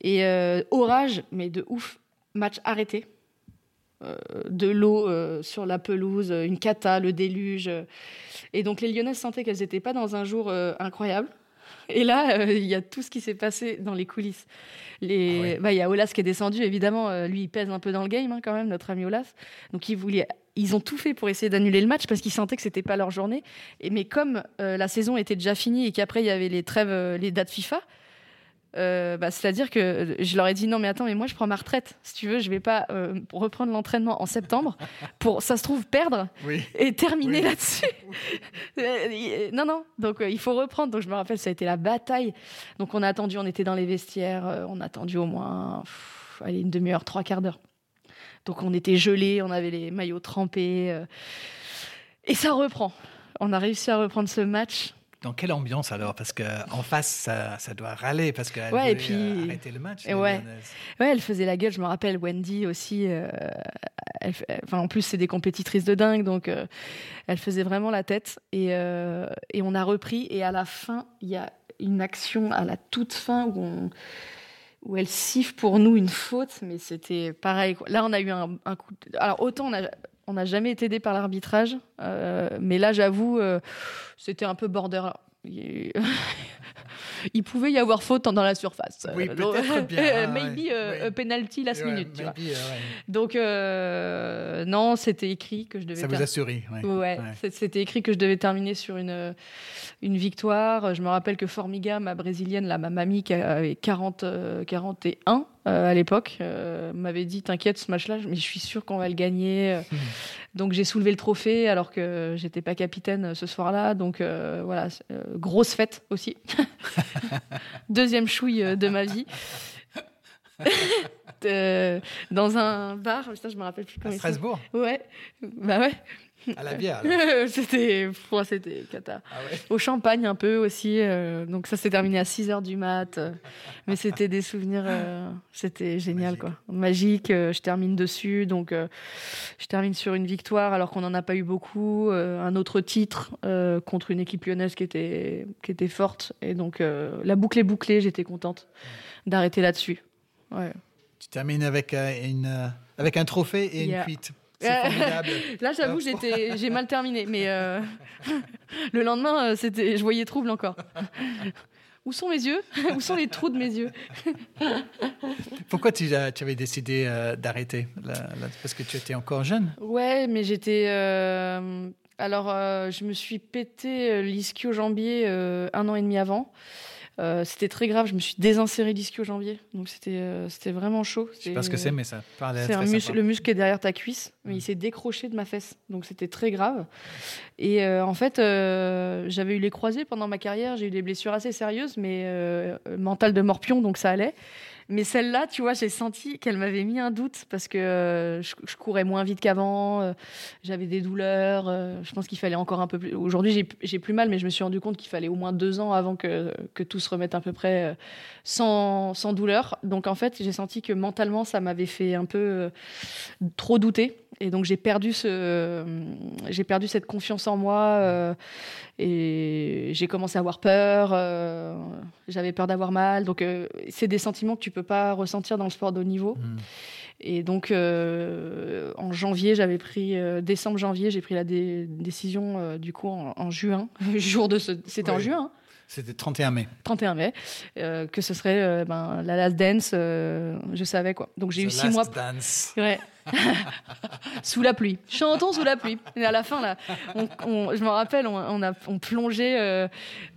Speaker 2: Et euh, orage, mais de ouf, match arrêté. Euh, de l'eau euh, sur la pelouse, euh, une cata, le déluge. Et donc les Lyonnaises sentaient qu'elles n'étaient pas dans un jour incroyable. Et là, euh, il y a tout ce qui s'est passé dans les coulisses. Les...
Speaker 1: Ah ouais.
Speaker 2: bah, Il y a Olas qui est descendu, évidemment, euh, lui, il pèse un peu dans le game hein, quand même, notre ami Olas. Donc il voulait... ils ont tout fait pour essayer d'annuler le match parce qu'ils sentaient que c'était pas leur journée. Et, mais comme euh, la saison était déjà finie et qu'après il y avait les trêves, les dates FIFA, euh, bah, c'est-à-dire que euh, je leur ai dit non mais attends mais moi je prends ma retraite si tu veux je vais pas euh, reprendre l'entraînement en septembre pour ça se trouve perdre
Speaker 1: Oui.
Speaker 2: et terminer
Speaker 1: Oui.
Speaker 2: là-dessus. Non, non, donc euh, il faut reprendre. Donc je me rappelle, ça a été la bataille. Donc on a attendu, on était dans les vestiaires, on a attendu au moins pff, allez, une demi-heure, trois quarts d'heure. Donc on était gelés, on avait les maillots trempés. et ça reprend. On a réussi à reprendre ce match.
Speaker 1: Dans quelle ambiance alors? Parce qu'en face, ça, ça doit râler parce qu'elle
Speaker 2: Ouais,
Speaker 1: voulait
Speaker 2: puis-
Speaker 1: euh, arrêter le match.
Speaker 2: et ouais. Elle faisait la gueule. Je me rappelle Wendy aussi. euh, elle enfin, en plus, c'est des compétitrices de dingue, donc euh, elle faisait vraiment la tête. Et, euh, et on a repris. Et à la fin, il y a une action à la toute fin où on où elle siffle pour nous une faute, mais c'était pareil. Là, on a eu un, un coup. de- Alors autant on a on n'a jamais été aidé par l'arbitrage, euh, mais là, j'avoue, euh, c'était un peu border. Il pouvait y avoir faute dans la surface.
Speaker 1: Oui,
Speaker 2: Euh,
Speaker 1: peut-être bien, ouais,
Speaker 2: maybe
Speaker 1: ouais.
Speaker 2: a penalty last
Speaker 1: Ouais,
Speaker 2: minute, tu vois.
Speaker 1: maybe, ouais.
Speaker 2: Donc euh, non, c'était écrit que je devais.
Speaker 1: Ça vous
Speaker 2: ter-
Speaker 1: a souri. ouais.
Speaker 2: C'était écrit que je devais terminer sur une, une victoire. Je me rappelle que Formiga, ma brésilienne, là, ma mamie qui avait 40, euh, 41 euh, à l'époque, euh, m'avait dit T'inquiète, ce match-là, mais je suis sûre qu'on va le gagner. Donc j'ai soulevé le trophée alors que j'étais pas capitaine euh, ce soir-là. Donc euh, voilà, grosse fête aussi. Deuxième chouille de ma vie. Dans un bar, putain, je me rappelle plus
Speaker 1: À
Speaker 2: comment s'appelle.
Speaker 1: Strasbourg,
Speaker 2: Ouais, bah ouais.
Speaker 1: À la bière.
Speaker 2: c'était pff, c'était cata.
Speaker 1: Ah ouais.
Speaker 2: Au champagne un peu aussi. euh, donc ça s'est terminé à 6 heures du mat. euh, mais c'était des souvenirs. euh, c'était génial
Speaker 1: Magique.
Speaker 2: quoi. Magique. je termine dessus. Donc je termine sur une victoire alors qu'on n'en a pas eu beaucoup. un autre titre contre une équipe lyonnaise qui était, qui était forte. Et donc la boucle est bouclée. J'étais contente d'arrêter là-dessus. Ouais.
Speaker 1: Tu termines avec, une, avec un trophée et une cuite. Formidable.
Speaker 2: Là, j'avoue, j'étais, j'ai mal terminé, mais euh, le lendemain, euh, c'était, je voyais trouble encore. Où sont mes yeux? Où sont les trous de mes yeux?
Speaker 1: Pourquoi tu, tu avais décidé euh, d'arrêter? Parce que tu étais encore jeune.
Speaker 2: Ouais, mais j'étais. euh, Alors, euh, je me suis pété euh, l'ischio-jambier euh, un an et demi avant. Euh, c'était très grave. Je me suis désinséré l'ischio-jambier, donc c'était, euh, c'était vraiment chaud.
Speaker 1: Je sais pas ce que c'est, mais ça parlait
Speaker 2: C'est
Speaker 1: sympa.
Speaker 2: le muscle qui est derrière ta cuisse, mais il s'est décroché de ma fesse, donc c'était très grave. Et euh, en fait, j'avais eu les croisés pendant ma carrière, j'ai eu des blessures assez sérieuses, mais mentales de morpion, donc ça allait. Mais celle-là, tu vois, j'ai senti qu'elle m'avait mis un doute parce que euh, je, courais moins vite qu'avant, euh, j'avais des douleurs. euh, je pense qu'il fallait encore un peu plus. Aujourd'hui, j'ai- plus mal, mais je me suis rendu compte qu'il fallait au moins deux ans avant que, tout se remette à peu près sans, sans douleur. Donc en fait, j'ai senti que mentalement, ça m'avait fait un peu trop douter. Et donc j'ai perdu ce, euh, j'ai perdu cette confiance en moi euh, et j'ai commencé à avoir peur. euh, J'avais peur d'avoir mal. Donc euh, c'est des sentiments que tu peux pas ressentir dans le sport de haut niveau.
Speaker 1: Mm.
Speaker 2: Et donc en janvier, j'avais pris euh, décembre janvier, j'ai pris la dé- décision du coup en, en juin, jour de ce, c'était en juin. hein.
Speaker 1: C'était 31 mai.
Speaker 2: 31 mai, euh, que ce serait euh, ben, la last dance, euh, je savais quoi. Donc j'ai eu six
Speaker 1: Last
Speaker 2: mois.
Speaker 1: Dance.
Speaker 2: Ouais. sous la pluie. Chantons sous la pluie. Et à la fin, là, je me rappelle, on, a on plongeait euh,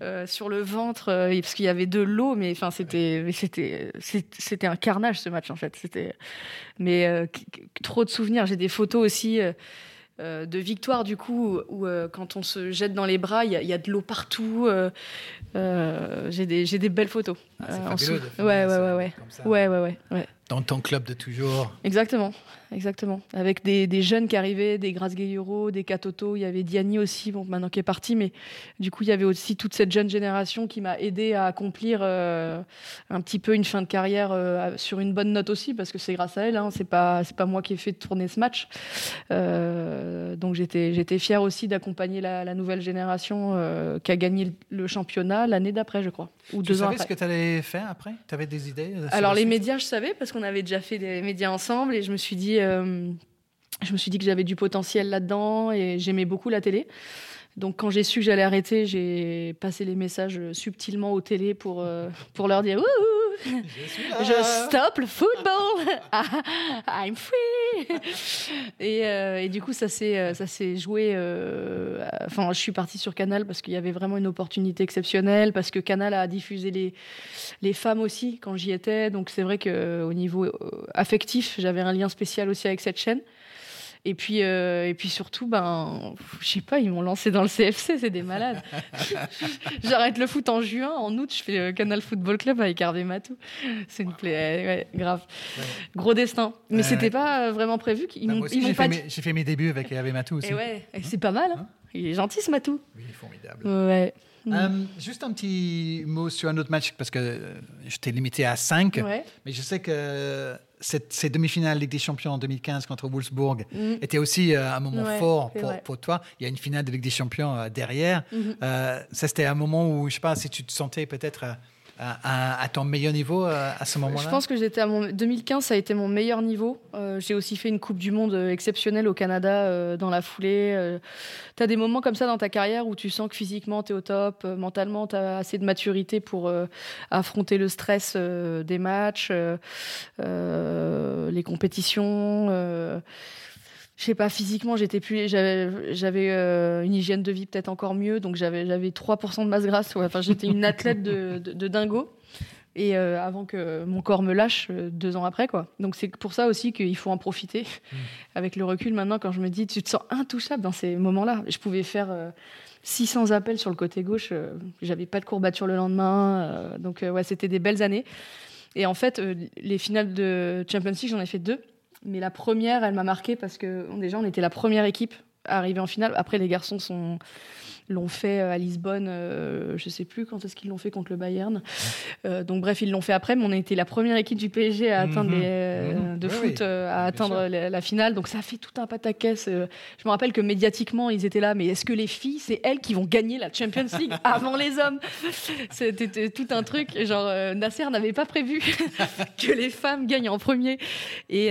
Speaker 2: euh, sur le ventre parce qu'il y avait de l'eau, mais enfin, c'était, c'était, c'était un carnage ce match en fait. C'était, mais trop de souvenirs. J'ai des photos aussi. Euh, de victoire du coup où euh, quand on se jette dans les bras il y, a de l'eau partout euh, j'ai des, des belles photos
Speaker 1: ah, ouais,
Speaker 2: ouais, ouais, ouais. ouais ouais ouais
Speaker 1: dans ton club de toujours
Speaker 2: exactement exactement. Avec des, jeunes qui arrivaient, des Grace Gayuro, des Katoto, il y avait Diani aussi, bon, maintenant qui est parti, mais du coup, il y avait aussi toute cette jeune génération qui m'a aidé à accomplir euh, un petit peu une fin de carrière euh, sur une bonne note aussi, parce que c'est grâce à elle, hein, c'est pas, pas moi qui ai fait tourner ce match. Euh, donc j'étais, fier aussi d'accompagner la, nouvelle génération qui a gagné le championnat l'année d'après, je crois.
Speaker 1: Ou tu deux savais ce que tu allais faire après? Tu avais des idées
Speaker 2: Alors les médias, je savais, parce qu'on avait déjà fait des médias ensemble, et je me suis dit, euh, je me suis dit que j'avais du potentiel là-dedans et j'aimais beaucoup la télé. Donc quand j'ai su que j'allais arrêter, j'ai passé les messages subtilement aux télé pour, euh, pour leur dire je, stop le football, I'm free. et, euh, et, du coup ça s'est ça s'est joué. Enfin, je suis partie sur Canal parce qu'il y avait vraiment une opportunité exceptionnelle, parce que Canal a diffusé les les femmes aussi quand j'y étais. Donc c'est vrai que au niveau affectif, j'avais un lien spécial aussi avec cette chaîne. Et puis, euh, et puis surtout, ben, je sais pas, ils m'ont lancé dans le CFC, c'est des malades. J'arrête le foot en juin, en août, je fais le Canal Football Club avec Hervé Matou. C'est une plaie, ouais, grave. Gros destin. Mais c'était pas vraiment prévu.
Speaker 1: Ils bah, j'ai, fait, mes, fait mes débuts avec Hervé Matou aussi.
Speaker 2: Et ouais, c'est pas mal. Hein. Il est gentil ce Matou.
Speaker 1: Oui, il est formidable.
Speaker 2: Ouais.
Speaker 1: Euh, juste un petit mot sur un autre match, parce que je t'ai limité à 5, mais je sais que cette, ces demi-finales Ligue des Champions en 2015 contre Wolfsburg mm. était aussi euh, un moment fort pour, pour, toi. Il y a une finale de Ligue des Champions euh, derrière. Mm-hmm. ça, c'était un moment où, je sais pas, si tu te sentais peut-être à, ton meilleur niveau euh, à ce moment-là
Speaker 2: Je pense que j'étais à mon 2015, ça a été mon meilleur niveau. Euh, j'ai aussi fait une Coupe du Monde euh, exceptionnelle au Canada dans la foulée. tu as des moments comme ça dans ta carrière où tu sens que physiquement tu es au top, mentalement tu as assez de maturité pour affronter le stress des matchs, les compétitions je sais pas, physiquement, j'étais plus, j'avais, euh, une hygiène de vie peut-être encore mieux, donc j'avais, j'avais 3% de masse grasse. Enfin, j'étais une athlète de, de, dingo. Et euh, avant que mon corps me lâche euh, deux ans après, quoi. Donc c'est pour ça aussi qu'il faut en profiter. Mmh. Avec le recul maintenant, quand je me dis, tu te sens intouchable dans ces moments-là. Je pouvais faire 600 appels sur le côté gauche. J'avais pas de courbature le lendemain. donc ouais, c'était des belles années. Et en fait, les finales de Champions League, j'en ai fait deux. Mais la première, elle m'a marqué parce que déjà, on était la première équipe à arriver en finale. Après, les garçons sont l'ont fait euh, à Lisbonne, euh, je sais plus quand est-ce qu'ils l'ont fait contre le Bayern. Euh, donc bref, ils l'ont fait après, mais on a été la première équipe du PSG à atteindre mhm. les, mhm. de foot à atteindre la, finale. Donc ça a fait tout un pataquès. je me rappelle que médiatiquement, ils étaient là, mais est-ce que les filles, c'est elles qui vont gagner la Champions League avant les hommes? C'était tout un truc. Genre Nasser n'avait pas prévu que les femmes gagnent en premier. Et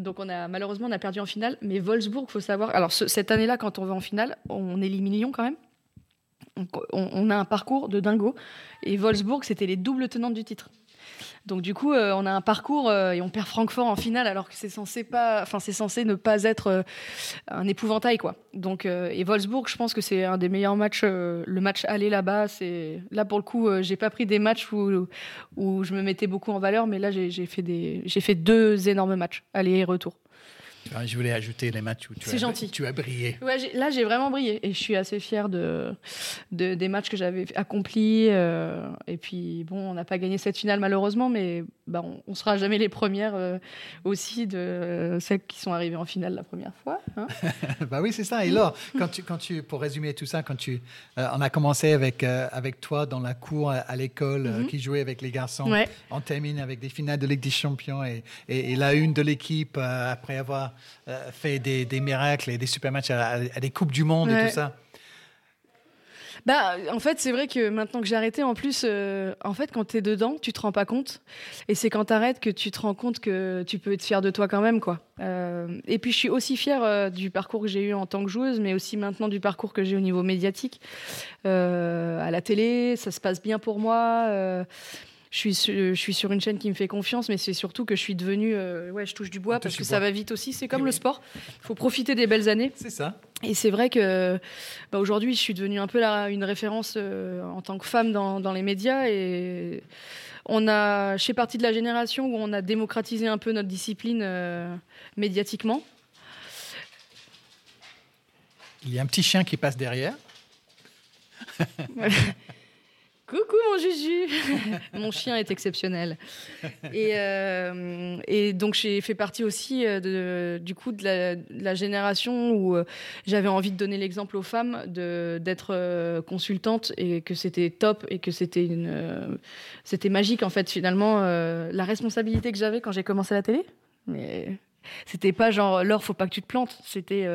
Speaker 2: donc on a malheureusement on a perdu en finale, mais Wolfsburg, faut savoir. Alors cette année-là, quand on va en finale, on élimine Lyon quand même on, a un parcours de dingo. Et Wolfsburg, c'était les doubles tenantes du titre. Donc du coup, euh, on a un parcours euh, et on perd Francfort en finale alors que c'est censé pas, enfin c'est censé ne pas être euh, un épouvantail quoi. Donc et Wolfsburg, je pense que c'est un des meilleurs matchs. le match aller là-bas, c'est là pour le coup, j'ai pas pris des matchs où, où je me mettais beaucoup en valeur, mais là j'ai fait des, j'ai fait deux énormes matchs aller et retour.
Speaker 1: Ah, je voulais ajouter les matchs où tu, as,
Speaker 2: gentil.
Speaker 1: tu as brillé.
Speaker 2: Ouais, là, j'ai vraiment brillé et je suis assez fière de, de des matchs que j'avais accomplis. Euh, et puis, bon, on n'a pas gagné cette finale malheureusement, mais bah, on, ne sera jamais les premières euh, aussi de celles qui sont arrivées en finale la première fois. Hein.
Speaker 1: bah oui, c'est ça. Et là, quand tu, quand tu, pour résumer tout ça, quand tu, euh, on a commencé avec, avec toi dans la cour à, l'école, mhm. qui jouait avec les garçons. On termine avec des finales de Ligue des Champions et, et la une de l'équipe après avoir fait des, des, miracles et des super matchs à, des Coupes du Monde et tout ça
Speaker 2: bah, en fait, c'est vrai que maintenant que j'ai arrêté, en plus, euh, en fait, quand tu es dedans, tu te rends pas compte. Et c'est quand tu arrêtes que tu te rends compte que tu peux être fier de toi quand même, quoi. Euh, et puis, je suis aussi fière du parcours que j'ai eu en tant que joueuse, mais aussi maintenant du parcours que j'ai au niveau médiatique. à la télé, ça se passe bien pour moi je suis, su- je suis sur une chaîne qui me fait confiance, mais c'est surtout que je suis devenue. euh, ouais, je touche du bois
Speaker 1: On
Speaker 2: parce que ça
Speaker 1: bois.
Speaker 2: va vite aussi. C'est comme le sport. Il faut profiter des belles années.
Speaker 1: C'est ça.
Speaker 2: Et c'est vrai que bah, aujourd'hui, je suis devenue un peu la- une référence euh, en tant que femme dans, dans les médias. Et on a, je fais partie de la génération où on a démocratisé un peu notre discipline euh, médiatiquement.
Speaker 1: Il y a un petit chien qui passe derrière.
Speaker 2: Coucou mon Juju Mon chien est exceptionnel. Et, euh, et donc j'ai fait partie aussi euh, de, du coup de la, génération où euh, j'avais envie de donner l'exemple aux femmes d'être consultante et que c'était top et que c'était magique en fait finalement la responsabilité que j'avais quand j'ai commencé la télé. Mais c'était pas genre Laure faut pas que tu te plantes. C'était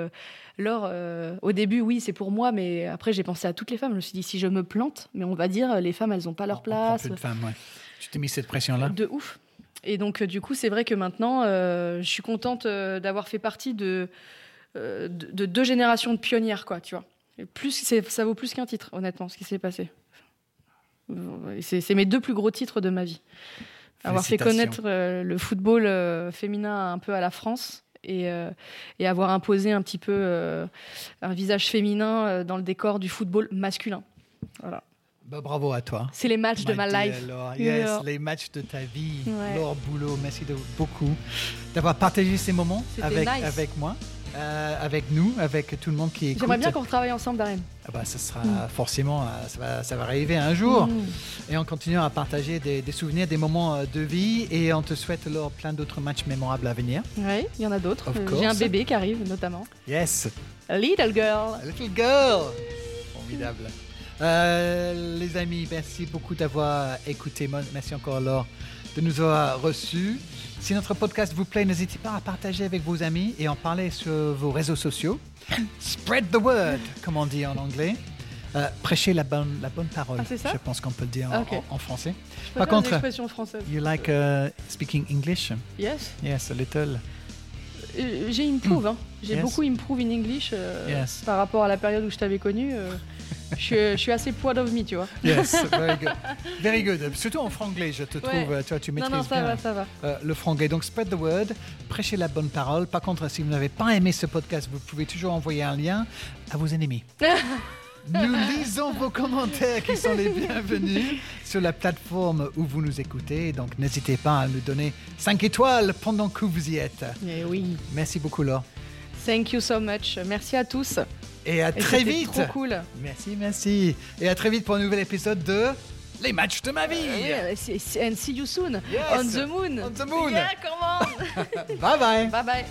Speaker 2: Laure, euh, au début, oui, c'est pour moi, mais après, j'ai pensé à toutes les femmes. Je me suis dit, si je me plante, mais on va dire, les femmes, elles n'ont pas leur
Speaker 1: On
Speaker 2: place.
Speaker 1: plus de femmes, ouais. Tu t'es mis cette pression-là
Speaker 2: De ouf. Et donc, euh, du coup, c'est vrai que maintenant, euh, je suis contente d'avoir fait partie de, de, de deux générations de pionnières, quoi, tu vois. Et plus, ça vaut plus qu'un titre, honnêtement, ce qui s'est passé. C'est mes deux plus gros titres de ma vie. Avoir fait connaître euh, le football euh, féminin un peu à la France et, euh, et avoir imposé un petit peu euh, un visage féminin euh, dans le décor du football masculin. Voilà.
Speaker 1: Bah, bravo à toi.
Speaker 2: C'est les matchs de ma life.
Speaker 1: Laure.
Speaker 2: Yeah.
Speaker 1: Yes, les matchs de ta vie.
Speaker 2: Ouais.
Speaker 1: Laure Boulot, merci de, beaucoup d'avoir partagé ces moments avec,
Speaker 2: nice.
Speaker 1: avec moi, euh, avec nous, avec tout le monde qui écoute.
Speaker 2: J'aimerais bien qu'on retravaille ensemble, Darren.
Speaker 1: Ah bah, ça sera forcément, euh, ça va, ça va arriver un jour.
Speaker 2: Mm.
Speaker 1: Et on continue à partager des, des souvenirs, des moments euh, de vie. Et on te souhaite alors plein d'autres matchs mémorables à venir.
Speaker 2: Oui, il y en a d'autres. J'ai un bébé qui arrive, notamment.
Speaker 1: Yes,
Speaker 2: A little girl.
Speaker 1: a little girl. Formidable. Euh, les amis, merci beaucoup d'avoir écouté. Merci encore Laure de nous avoir reçus. Si notre podcast vous plaît, n'hésitez pas à partager avec vos amis et en parler sur vos réseaux sociaux. Spread the word, comme on dit en anglais. Euh, prêchez la bonne, la bonne parole.
Speaker 2: Ah, c'est ça
Speaker 1: Je pense qu'on peut le dire en,
Speaker 2: Ok.
Speaker 1: en- en français.
Speaker 2: Je
Speaker 1: Par contre-
Speaker 2: françaises.
Speaker 1: You like uh, speaking English?
Speaker 2: Yes.
Speaker 1: Yes, a little.
Speaker 2: Euh, J'ai improve. Hein. J'ai
Speaker 1: Yes.
Speaker 2: beaucoup improve in English euh,
Speaker 1: Yes.
Speaker 2: par rapport à la période où je t'avais connu. euh, je, suis, je suis assez proud of me, tu vois.
Speaker 1: Yes, very good. Very good. Surtout en franglais, je te trouve.
Speaker 2: Ouais.
Speaker 1: euh, Tu, tu
Speaker 2: Non,
Speaker 1: maîtrises
Speaker 2: non, ça
Speaker 1: bien
Speaker 2: va, ça va.
Speaker 1: euh, le franglais. Donc, spread the word, prêchez la bonne parole. Par contre, si vous n'avez pas aimé ce podcast, vous pouvez toujours envoyer un lien à vos ennemis. Nous lisons vos commentaires qui sont les bienvenus sur la plateforme où vous nous écoutez. Donc, n'hésitez pas à nous donner 5 étoiles pendant que vous y êtes.
Speaker 2: Eh oui.
Speaker 1: Merci beaucoup, Laure.
Speaker 2: Thank you so much. Merci à tous.
Speaker 1: Et à
Speaker 2: Et
Speaker 1: très vite.
Speaker 2: Trop cool.
Speaker 1: Merci, merci. Et à très vite pour un nouvel épisode de Les matchs de ma vie.
Speaker 2: Yeah, c'est- c'est- and see you soon.
Speaker 1: Yes.
Speaker 2: On the moon.
Speaker 1: On the moon.
Speaker 2: Yeah, come on.
Speaker 1: Bye bye.
Speaker 2: bye bye.